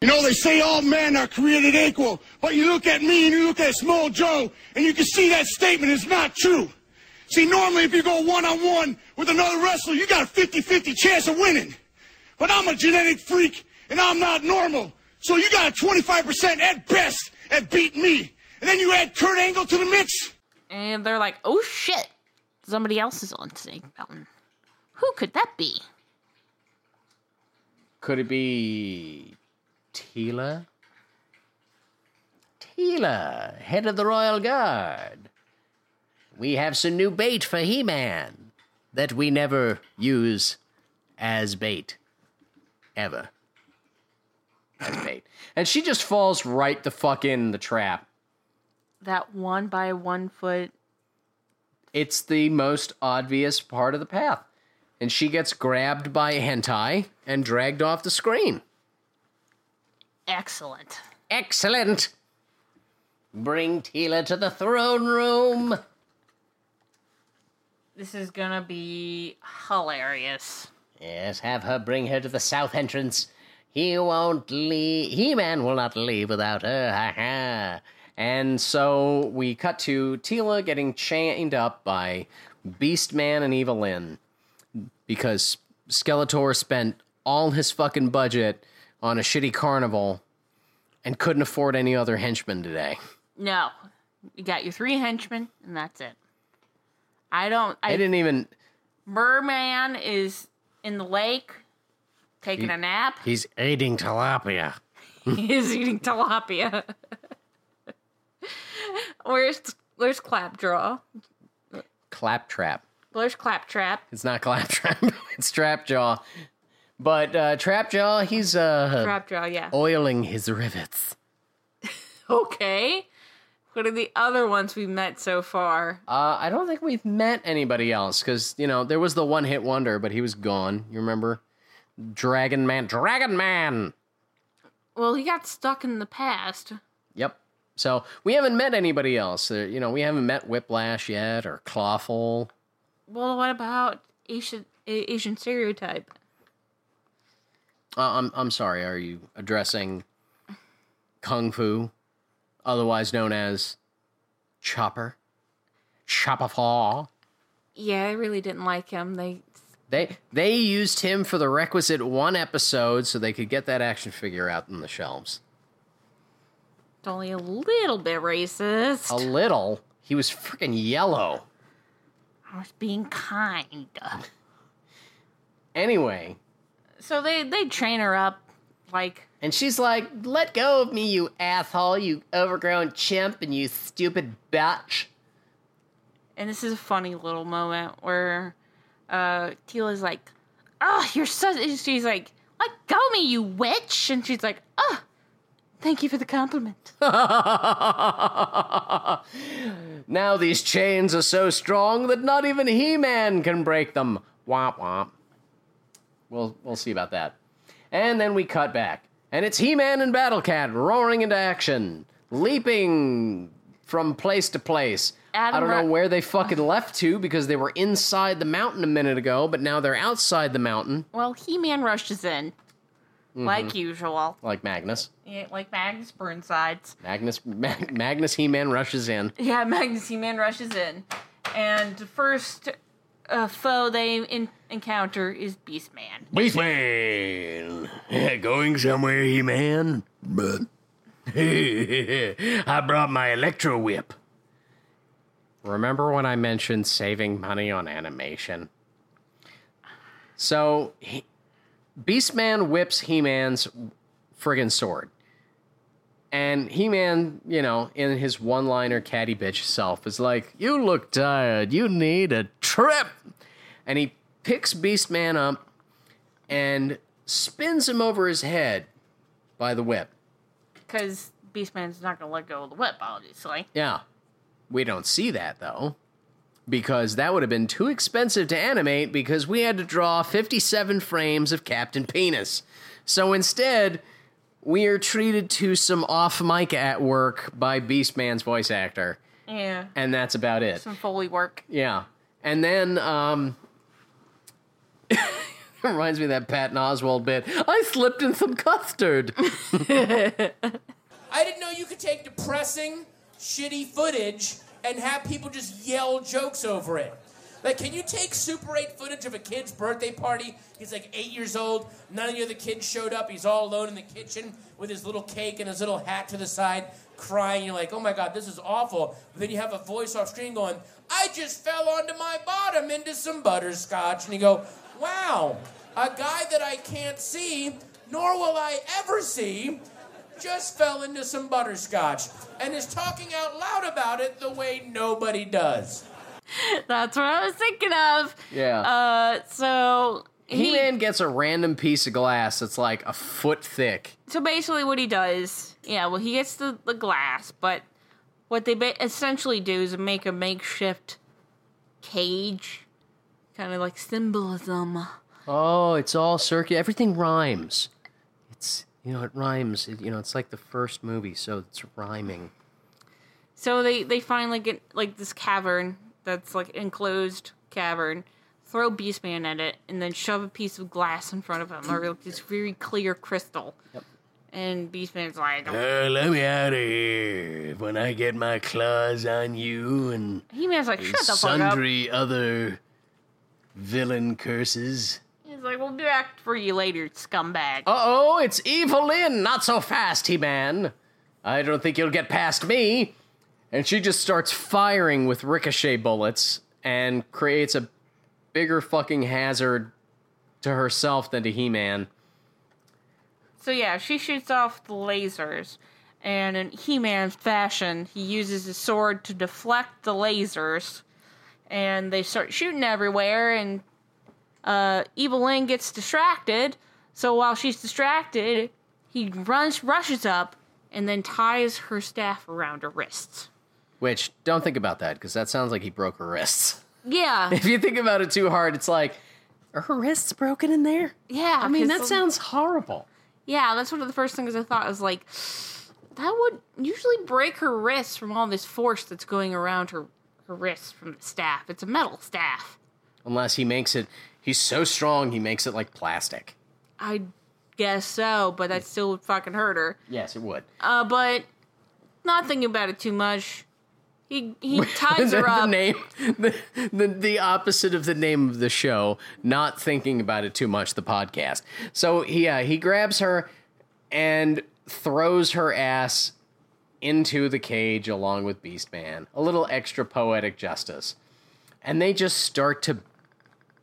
You know, they say all men are created equal, but you look at me and you look at Samoa Joe, and you can see that statement is not true. See, normally if you go one on one with another wrestler, you got a 50 50 chance of winning. But I'm a genetic freak, and I'm not normal. So you got a 25% at best at beating me. And then you add Kurt Angle to the mix. And they're like, oh shit. Somebody else is on Snake Mountain. Who could that be? Could it be Teela? Teela, head of the Royal Guard. We have some new bait for He Man that we never use as bait. Ever. And she just falls right the fuck in the trap. That one by one foot. It's the most obvious part of the path. And she gets grabbed by hentai and dragged off the screen. Excellent. Excellent. Bring Teela to the throne room. This is gonna be hilarious. Yes, have her bring her to the south entrance. He won't leave. He Man will not leave without her. Ha ha. And so we cut to Teela getting chained up by Beast Man and Evil-Lyn because Skeletor spent all his fucking budget on a shitty carnival and couldn't afford any other henchmen today. No. You got your three henchmen, and that's it. I don't. I I, didn't even. Merman is in the lake taking He- a nap. He's eating tilapia. He is eating tilapia. where's where's Clapjaw? Claptrap. Where's Claptrap? It's not Claptrap. it's Trapjaw. But uh, Trapjaw, he's uh, Clapjaw, yeah. oiling his rivets. Okay. What are the other ones we've met so far? Uh, I don't think we've met anybody else because you know there was the one hit wonder, but he was gone. You remember? Dragon Man, Dragon Man. Well, he got stuck in the past. Yep. So we haven't met anybody else. Uh, you know, we haven't met Whiplash yet or Clawful. Well, what about Asian A- Asian stereotype? Uh, I'm I'm sorry. Are you addressing Kung Fu, otherwise known as Chopper? Paw. Yeah, I really didn't like him. They They they used him for the requisite one episode so they could get that action figure out in the shelves. it's only a little bit racist. A little. He was freaking yellow. I was being kind. Anyway, So they they train her up like and she's like, "Let go of me, you asshole, you overgrown chimp, and you stupid bitch." and this is a funny little moment where uh Teela's like, "Oh, you're such." She's like, "Let go me, you witch!" And she's like, "Oh, thank you for the compliment." now these chains are so strong that not even He-Man can break them. Womp womp. We'll we'll see about that. And then we cut back, and it's He-Man and Battle Cat roaring into action, leaping from place to place. Adam I don't know where they fucking left to because they were inside the mountain a minute ago, but now they're outside the mountain, Well, He-Man rushes in, like usual, like Magnus. yeah, like Magnus Burnsides. Magnus Mag- Magnus He-Man rushes in. Yeah, Magnus He-Man rushes in, and the first uh, foe they in- encounter is Beastman. Beastman, going somewhere, He-Man? But I brought my electro whip. Remember when I mentioned saving money on animation? So, he, Beastman whips He-Man's friggin' sword. And He-Man, you know, in his one-liner catty bitch self is like, "You look tired. You need a trip." And he picks Beastman up and spins him over his head by the whip. Because Beastman's not gonna let go of the whip, obviously. Yeah. We don't see that though. Because that would have been too expensive to animate because we had to draw 57 frames of Captain Penis. So instead, we are treated to some off mic at work by Beastman's voice actor. Yeah, And that's about it. some foley work. Yeah. And then, um, reminds me of that Patton Oswalt bit. I slipped in some custard. I didn't know you could take depressing, shitty footage and have people just yell jokes over it. Like, can you take Super 8 footage of a kid's birthday party? He's like eight years old. None of the other kids showed up. He's all alone in the kitchen with his little cake and his little hat to the side, crying. You're like, oh my God, this is awful. But then you have a voice off screen going, I just fell onto my bottom into some butterscotch. And you go, wow, a guy that I can't see, nor will I ever see, just fell into some butterscotch and is talking out loud about it the way nobody does. That's what I was thinking of. Yeah. Uh, so he, He Man gets a random piece of glass that's like a foot thick. so basically what he does, yeah, well he gets the, the glass, but what they ba- essentially do is make a makeshift cage, kind of like symbolism. Oh, it's all circular. Everything rhymes. It's you know it rhymes. It, you know it's like the first movie, so it's rhyming. So they they finally get like this cavern that's like enclosed cavern, throw Beastman at it, and then shove a piece of glass in front of him, or like this very clear crystal. Yep. And Beastman's like, Uh, let me out of here when I get my claws on you and he man's like, shut the fuck up. sundry other villain curses. He's like, we'll be back for you later, scumbag. Uh oh, it's Evil-Lyn! Not so fast, He Man! I don't think you'll get past me! And she just starts firing with ricochet bullets and creates a bigger fucking hazard to herself than to He Man. So yeah, she shoots off the lasers, and in He-Man's fashion, he uses his sword to deflect the lasers, and they start shooting everywhere. And uh, Evil-Lyn gets distracted. So while she's distracted, he runs, rushes up, and then ties her staff around her wrists. Which don't think about that because that sounds like he broke her wrists. Yeah, If you think about it too hard, it's like, are her wrists broken in there? yeah. I mean, that sounds horrible. Yeah, that's one of the first things I thought. I was like, that would usually break her wrists from all this force that's going around her her wrists from the staff. It's a metal staff. Unless he makes it, he's so strong, he makes it like plastic. I guess so, but that still would fucking hurt her. Yes, it would. Uh, but not thinking about it too much. He he ties the, her the up. name, the, the the opposite of the name of the show. Not thinking about it too much. The podcast. So he uh, he grabs her and throws her ass into the cage along with Beastman. A little extra poetic justice, and they just start to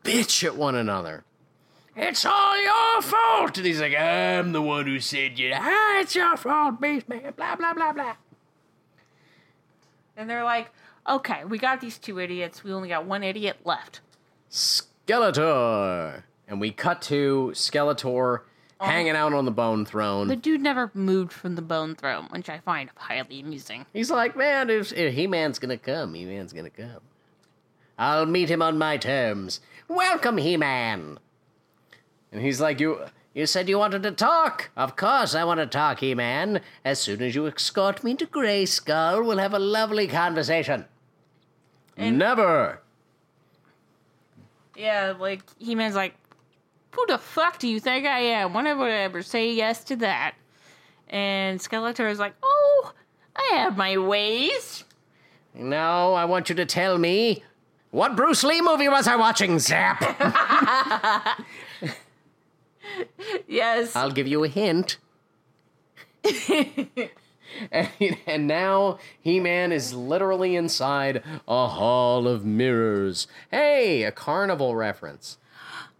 bitch at one another. It's all your fault. And he's like, I'm the one who said you. Ah, it's your fault, beast man. Blah blah blah blah. And they're like, okay, we got these two idiots. We only got one idiot left. Skeletor. And we cut to Skeletor hanging out on the bone throne. The dude never moved from the bone throne, which I find highly amusing. He's like, man, if, if He-Man's gonna come, He-Man's gonna come. I'll meet him on my terms. Welcome, He-Man. And he's like, you, you said you wanted to talk. Of course I want to talk, He-Man. As soon as you escort me to Grayskull, we'll have a lovely conversation. Never. Yeah, like He Man's like, who the fuck do you think I am? When would I ever say yes to that? And Skeletor is like, oh, I have my ways. No, I want you to tell me what Bruce Lee movie was I watching, Zap? Yes. I'll give you a hint. and, and now He Man is literally inside a hall of mirrors. Hey, a carnival reference.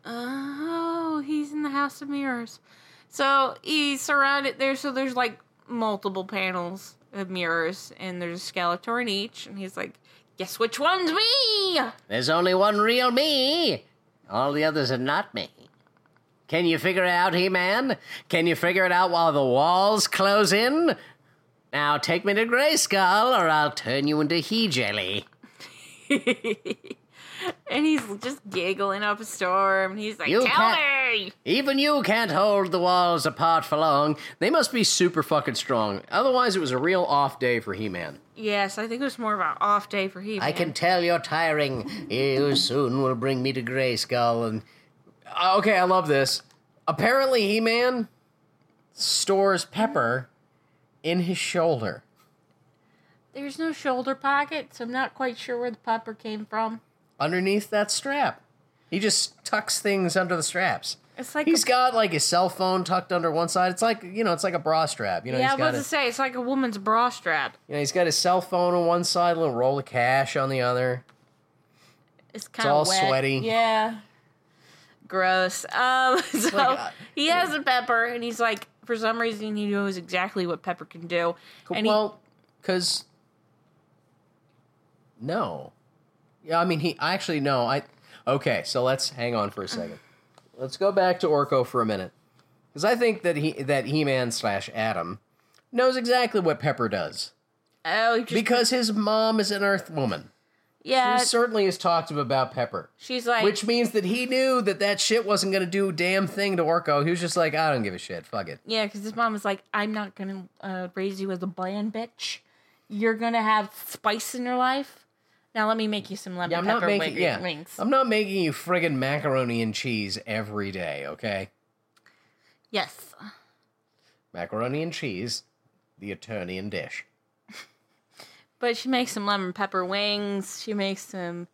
Oh, he's in the House of Mirrors. So he's surrounded there. So there's like multiple panels of mirrors, and there's a Skeletor in each. And he's like, guess which one's me? There's only one real me. All the others are not me. Can you figure it out, He Man? Can you figure it out while the walls close in? Now take me to Grayskull, or I'll turn you into He Jelly. And he's just giggling up a storm. And he's like, You tell me. Even you can't hold the walls apart for long. They must be super fucking strong. Otherwise, it was a real off day for He Man. Yes, I think it was more of an off day for he. Man. I can tell you're tiring. You soon will bring me to Grayskull. And Uh, okay, I love this. Apparently, He Man stores pepper in his shoulder. There's no shoulder pocket, so I'm not quite sure where the pepper came from. Underneath that strap. He just tucks things under the straps. It's like He's a- got like his cell phone tucked under one side. It's like you know, it's like a bra strap. You know, yeah, I was about to say it's like a woman's bra strap. you know, he's got his cell phone on one side, a little roll of cash on the other. It's kind of all wet. sweaty. Yeah. Gross. Um, so like, uh, he has a pepper, and he's like, for some reason, he knows exactly what pepper can do. And well, because no, yeah, I mean he I actually no. I okay. So let's hang on for a second. Let's go back to Orko for a minute, because I think that he that He Man slash Adam knows exactly what Pepper does oh, just, because his mom is an Earth woman. yeah, He certainly has talked to him about Pepper. she's like, Which means that he knew that that shit wasn't to do a damn thing to Orko. He was just like, I don't give a shit. Fuck it. yeah, because his mom was like, I'm not gonna uh, raise you as a bland bitch. You're gonna have spice in your life. Now let me make you some lemon Yeah, I'm pepper not making. Yeah, wings. I'm not making you friggin' macaroni and cheese every day. Okay, yes. macaroni and cheese, the Eternian dish. But she makes some lemon pepper wings. She makes some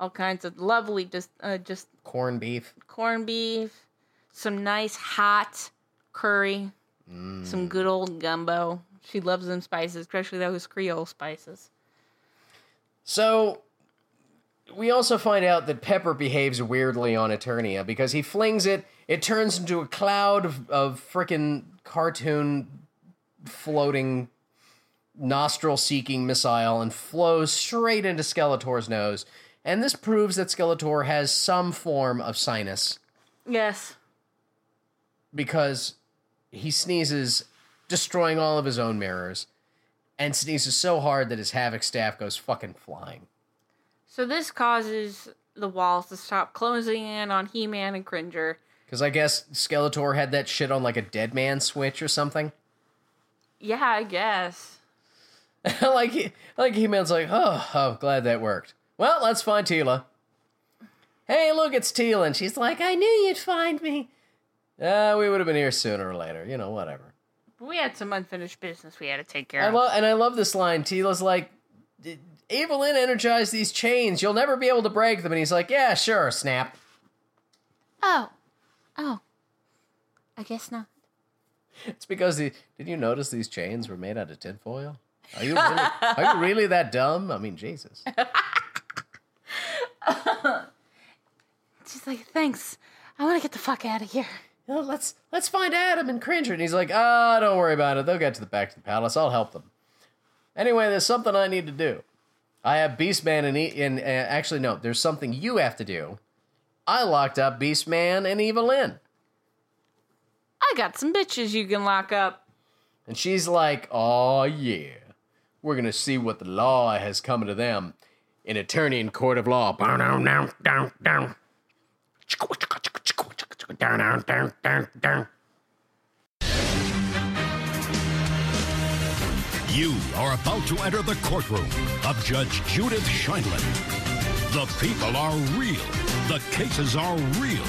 all kinds of lovely, just uh, just Corned beef. corned beef, some nice hot curry, some good old gumbo. She loves them spices, especially those Creole spices. So we also find out that Pepper behaves weirdly on Eternia because he flings it. It turns into a cloud of, of frickin' cartoon floating nostril seeking missile and flows straight into Skeletor's nose. And this proves that Skeletor has some form of sinus Yes. because he sneezes, destroying all of his own mirrors. And sneezes so hard that his Havoc staff goes fucking flying. So this causes the walls to stop closing in on He-Man and Cringer. Because I guess Skeletor had that shit on like a dead man switch or something. Yeah, I guess. like he, like He-Man's like, oh, oh, glad that worked. Well, let's find Teela. Hey, look, it's Teela, and she's like, I knew you'd find me. Uh, we would have been here sooner or later, you know, whatever. We had some unfinished business we had to take care I of. love, and I love this line. Teela's like, "D- Evil-Lyn energized these chains. You'll never be able to break them. And he's like, yeah, sure, snap. Oh. Oh. I guess not. It's because the, did you notice these chains were made out of tinfoil? Are you really, are you really that dumb? I mean, Jesus. She's like, thanks. I want to get the fuck out of here. Know, let's let's find Adam and Cringer. And he's like, ah, don't worry about it. They'll get to the back to the palace. I'll help them. Anyway, there's something I need to do. I have Beastman and e- and uh, actually no, there's something you have to do. I locked up Beastman and Evil-Lyn, I got some bitches you can lock up. and she's like, oh yeah, we're gonna see what the law has coming to them. An attorney in court of law. You are about to enter the courtroom of Judge Judith Scheindlin. The people are real. The cases are real.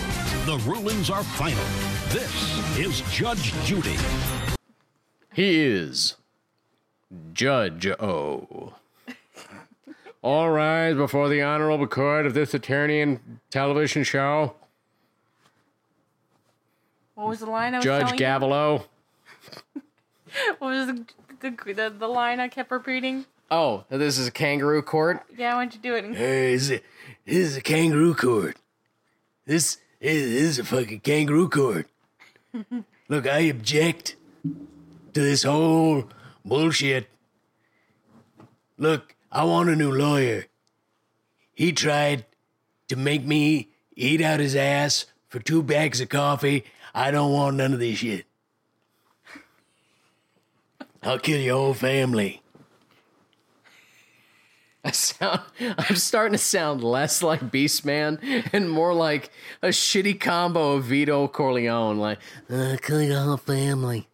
The rulings are final. This is Judge Judy. He is Judge O. All rise before the honorable court of this attorney and television show. What was the line I was Judge telling you? Gavelo. What was the, the, the, the line I kept repeating? Oh, this is a kangaroo court? Yeah, why don't you do it? in- Hey, this is a, this is a kangaroo court. This is, this is a fucking kangaroo court. Look, I object to this whole bullshit. Look, I want a new lawyer. He tried to make me eat out his ass for two bags of coffee. I don't want none of this shit. I'll kill your whole family. I sound I'm starting to sound less like Beastman and more like a shitty combo of Vito Corleone. Like, Uh, kill your whole family.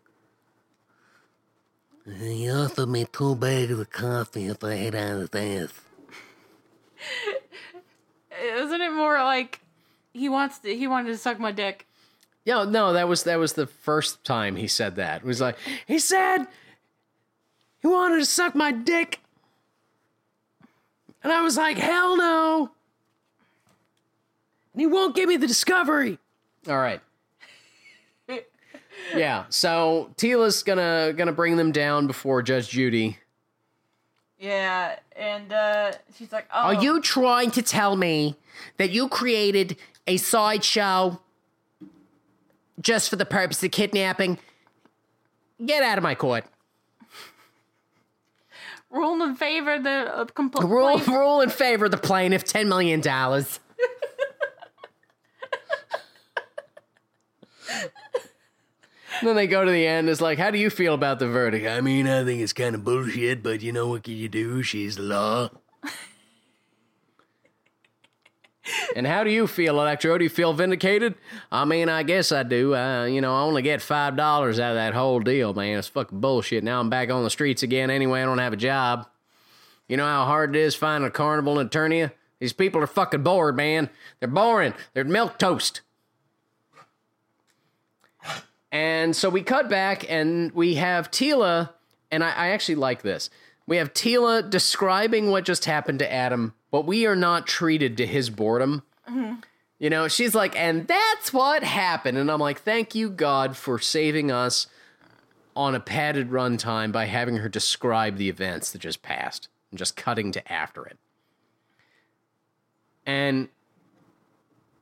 He offered me two bags of coffee if I ate out his ass. Isn't it more like he wants to, he wanted to suck my dick? Yeah, no, that was that was the first time he said that. It was like he said he wanted to suck my dick. And I was like, hell no. And he won't give me the discovery. All right. yeah, so Teela's gonna gonna bring them down before Judge Judy. Yeah, and uh, she's like, oh. Are you trying to tell me that you created a sideshow just for the purpose of kidnapping? Get out of my court. rule in favor of the uh, compl- Rule, plaintiff? rule in favor of the plaintiff, $10 million. then they go to the end. It's like, how do you feel about the verdict? I mean, I think it's kind of bullshit, but you know what can you do? She's law. And how do you feel, Electro? Do you feel vindicated? I mean, I guess I do. Uh, you know, I only get $5 out of that whole deal, man. It's fucking bullshit. Now I'm back on the streets again anyway. I don't have a job. You know how hard it is finding a carnival in Eternia? These people are fucking bored, man. They're boring. They're milk toast. And so we cut back and we have Teela, and I, I actually like this. We have Teela describing what just happened to Adam, but we are not treated to his boredom. You know, she's like, and that's what happened. And I'm like, thank you, God, for saving us on a padded runtime by having her describe the events that just passed and just cutting to after it. And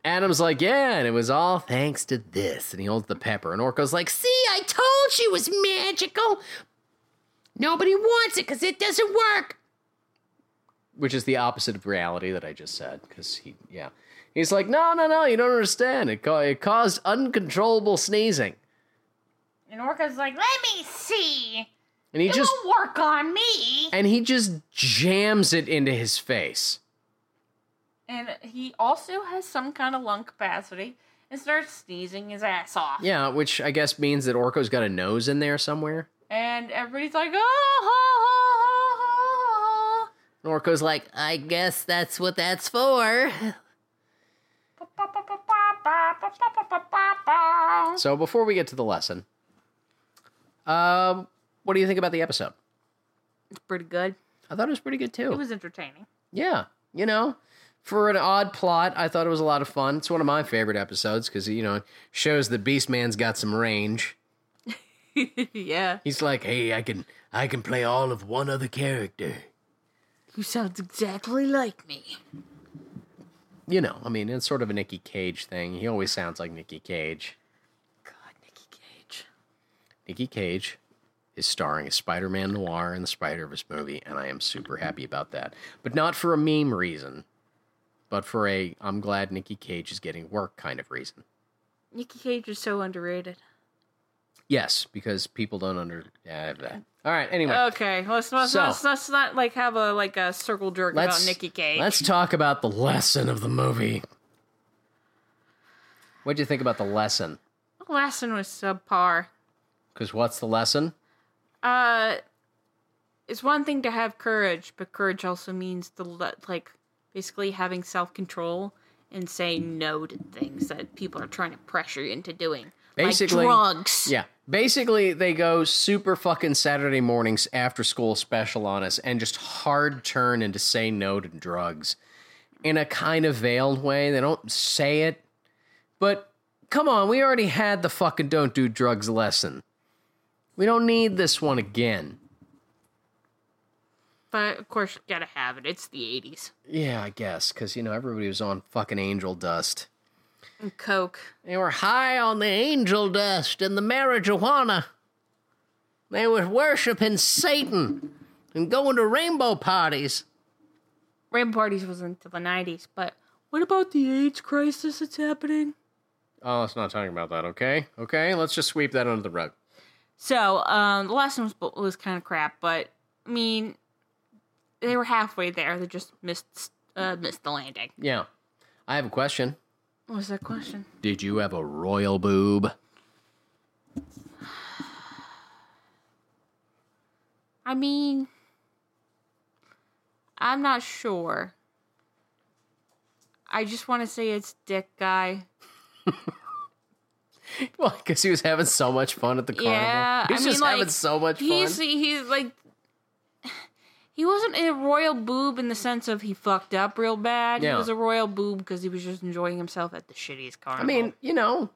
Adam's like, yeah, and it was all thanks to this. And he holds the pepper. And Orko's like, see, I told you it was magical. Nobody wants it because it doesn't work. Which is the opposite of reality that I just said. Because he, yeah. He's like, no, no, no, you don't understand. It, ca- it caused uncontrollable sneezing. And Orko's like, let me see. And he it just won't work on me. and he just jams it into his face. And he also has some kind of lung capacity and starts sneezing his ass off. Yeah, which I guess means that Orko's got a nose in there somewhere. And everybody's like, oh, And Orko's like, I guess that's what that's for. so before we get to the lesson, um, what do you think about the episode? It's pretty good. I thought it was pretty good too. It was entertaining. Yeah, you know, for an odd plot, I thought it was a lot of fun. It's one of my favorite episodes because you know it shows that Beastman's got some range. yeah. He's like, hey, I can, I can play all of one other character. Who sounds exactly like me. You know, I mean, it's sort of a Nicky Cage thing. He always sounds like Nicky Cage. God, Nicky Cage. Nicky Cage is starring as Spider-Man Noir in the Spider-Verse movie, and I am super happy about that. But not for a meme reason, but for a I'm glad Nicky Cage is getting work kind of reason. Nicky Cage is so underrated. Yes, because people don't under. That. All right. Anyway, Okay, let's let's, So- let's let's not like have a like a circle jerk about let's Cage. let's talk about the lesson of the movie. What do you think about the lesson? The last one was subpar. Because what's the lesson? Uh, it's one thing to have courage, but courage also means the le- like basically having self control and saying no to things that people are trying to pressure you into doing. Basically, like drugs. Yeah. Basically, they go super fucking Saturday mornings after school special on us and just hard turn into say no to drugs in a kind of veiled way. They don't say it, but come on, we already had the fucking don't do drugs lesson. We don't need this one again. But of course, you gotta have it. It's the '80s. Yeah, I guess, because, you know, everybody was on fucking angel dust. And Coke. They were high on the angel dust and the marijuana. They were worshiping Satan and going to rainbow parties. Rainbow parties wasn't until the '90s. But what about the AIDS crisis that's happening? Oh, let's not talk about that, okay? Okay, let's just sweep that under the rug. So, um, the lesson was was kind of crap, but I mean, they were halfway there. They just missed uh, missed the landing. Yeah. I have a question. What's that question? Did you have a royal boob? I mean, I'm not sure. I just want to say it's Dick Guy. Well, because he was having so much fun at the carnival. Yeah, he was I mean, just like, having so much fun. He's he's like. He wasn't a royal boob in the sense of he fucked up real bad. Yeah. He was a royal boob because he was just enjoying himself at the shittiest carnival. I mean, you know,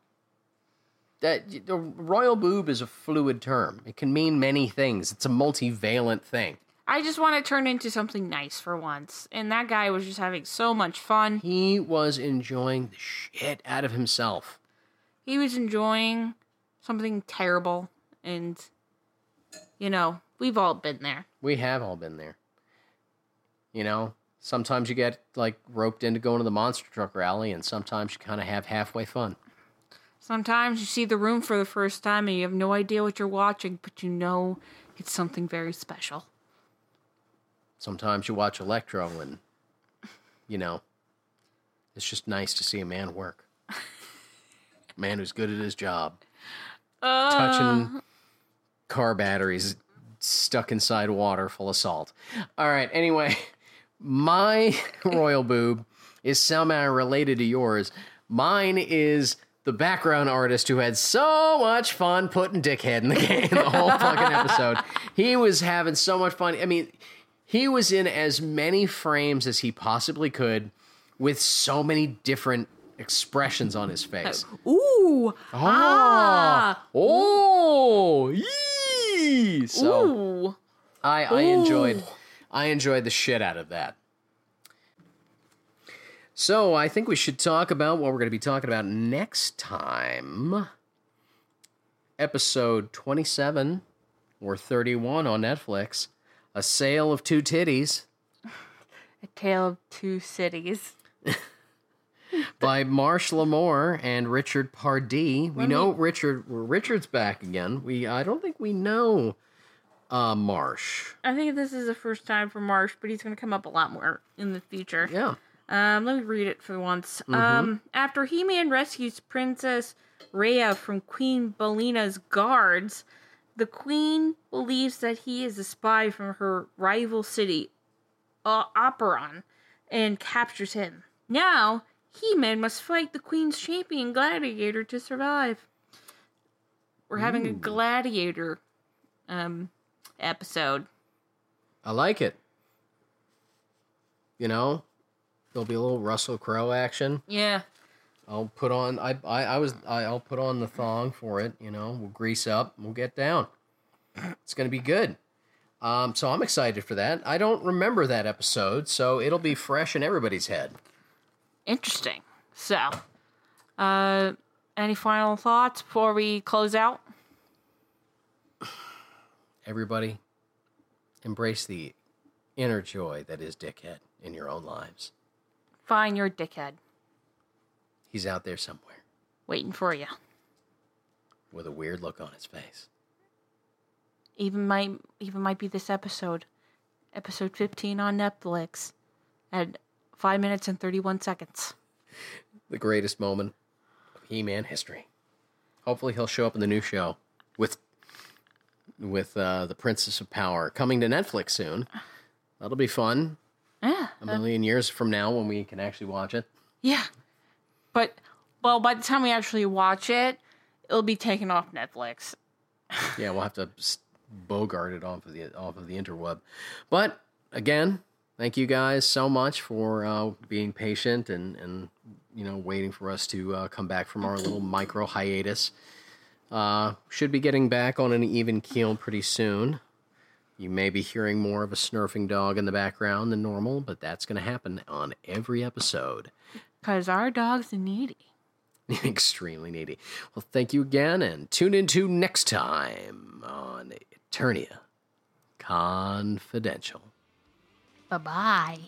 that the royal boob is a fluid term. It can mean many things. It's a multivalent thing. I just want to turn into something nice for once. And that guy was just having so much fun. He was enjoying the shit out of himself. He was enjoying something terrible. And, you know, we've all been there. We have all been there. You know, sometimes you get like roped into going to the monster truck rally, and sometimes you kind of have halfway fun. Sometimes you see the room for the first time and you have no idea what you're watching, but you know it's something very special. Sometimes you watch Electro, and you know, it's just nice to see a man work. A man who's good at his job. Uh, touching car batteries stuck inside water full of salt. All right, anyway, my royal boob is somehow related to yours. Mine is the background artist who had so much fun putting Dickhead in the game the whole fucking episode. He was having so much fun. I mean, he was in as many frames as he possibly could with so many different expressions on his face. Ooh. Ah. Oh. Yee. So Ooh. I I enjoyed I enjoyed the shit out of that. So I think we should talk about what we're going to be talking about next time. Episode 27 or 31 on Netflix. A Sale of Two Titties A Tale of Two Cities. by Marsh Lamore and Richard Pardee. We know Richard Richard's back again. We I don't think we know Uh, Marsh. I think this is the first time for Marsh, but he's going to come up a lot more in the future. Yeah. Um, let me read it for once. Mhm. Um, after He-Man rescues Princess Rhea from Queen Belina's guards, the Queen believes that he is a spy from her rival city, uh, Operon, and captures him. Now, He-Man must fight the Queen's champion Gladiator to survive. We're having a Gladiator um, episode. I like it. You know, there'll be a little Russell Crowe action. Yeah. I'll put on. I I, I was. I, I'll put on the thong for it. You know, we'll grease up. We'll get down. It's gonna be good. Um, so I'm excited for that. I don't remember that episode, so it'll be fresh in everybody's head. Interesting. So, uh, any final thoughts before we close out? Everybody, embrace the inner joy that is Dickhead in your own lives. Find your dickhead He's out there somewhere waiting for you. with a weird look on his face. Even might even might be this episode, episode fifteen on Netflix, at five minutes and thirty one seconds. the greatest moment of He-Man history. Hopefully, he'll show up in the new show with with uh, the Princess of Power coming to Netflix soon. That'll be fun. Yeah, A million years from now, when we can actually watch it. yeah. But well, by the time we actually watch it, it'll be taken off Netflix. Yeah, we'll have to bogart it off of the off of the interweb. But again, thank you guys so much for uh, being patient and and you know waiting for us to uh, come back from our little micro hiatus. Uh, should be getting back on an even keel pretty soon. You may be hearing more of a snurfing dog in the background than normal, but that's going to happen on every episode. Cause our dog's needy. Extremely needy. Well, thank you again, and tune in to next time on Eternia Confidential. Bye bye.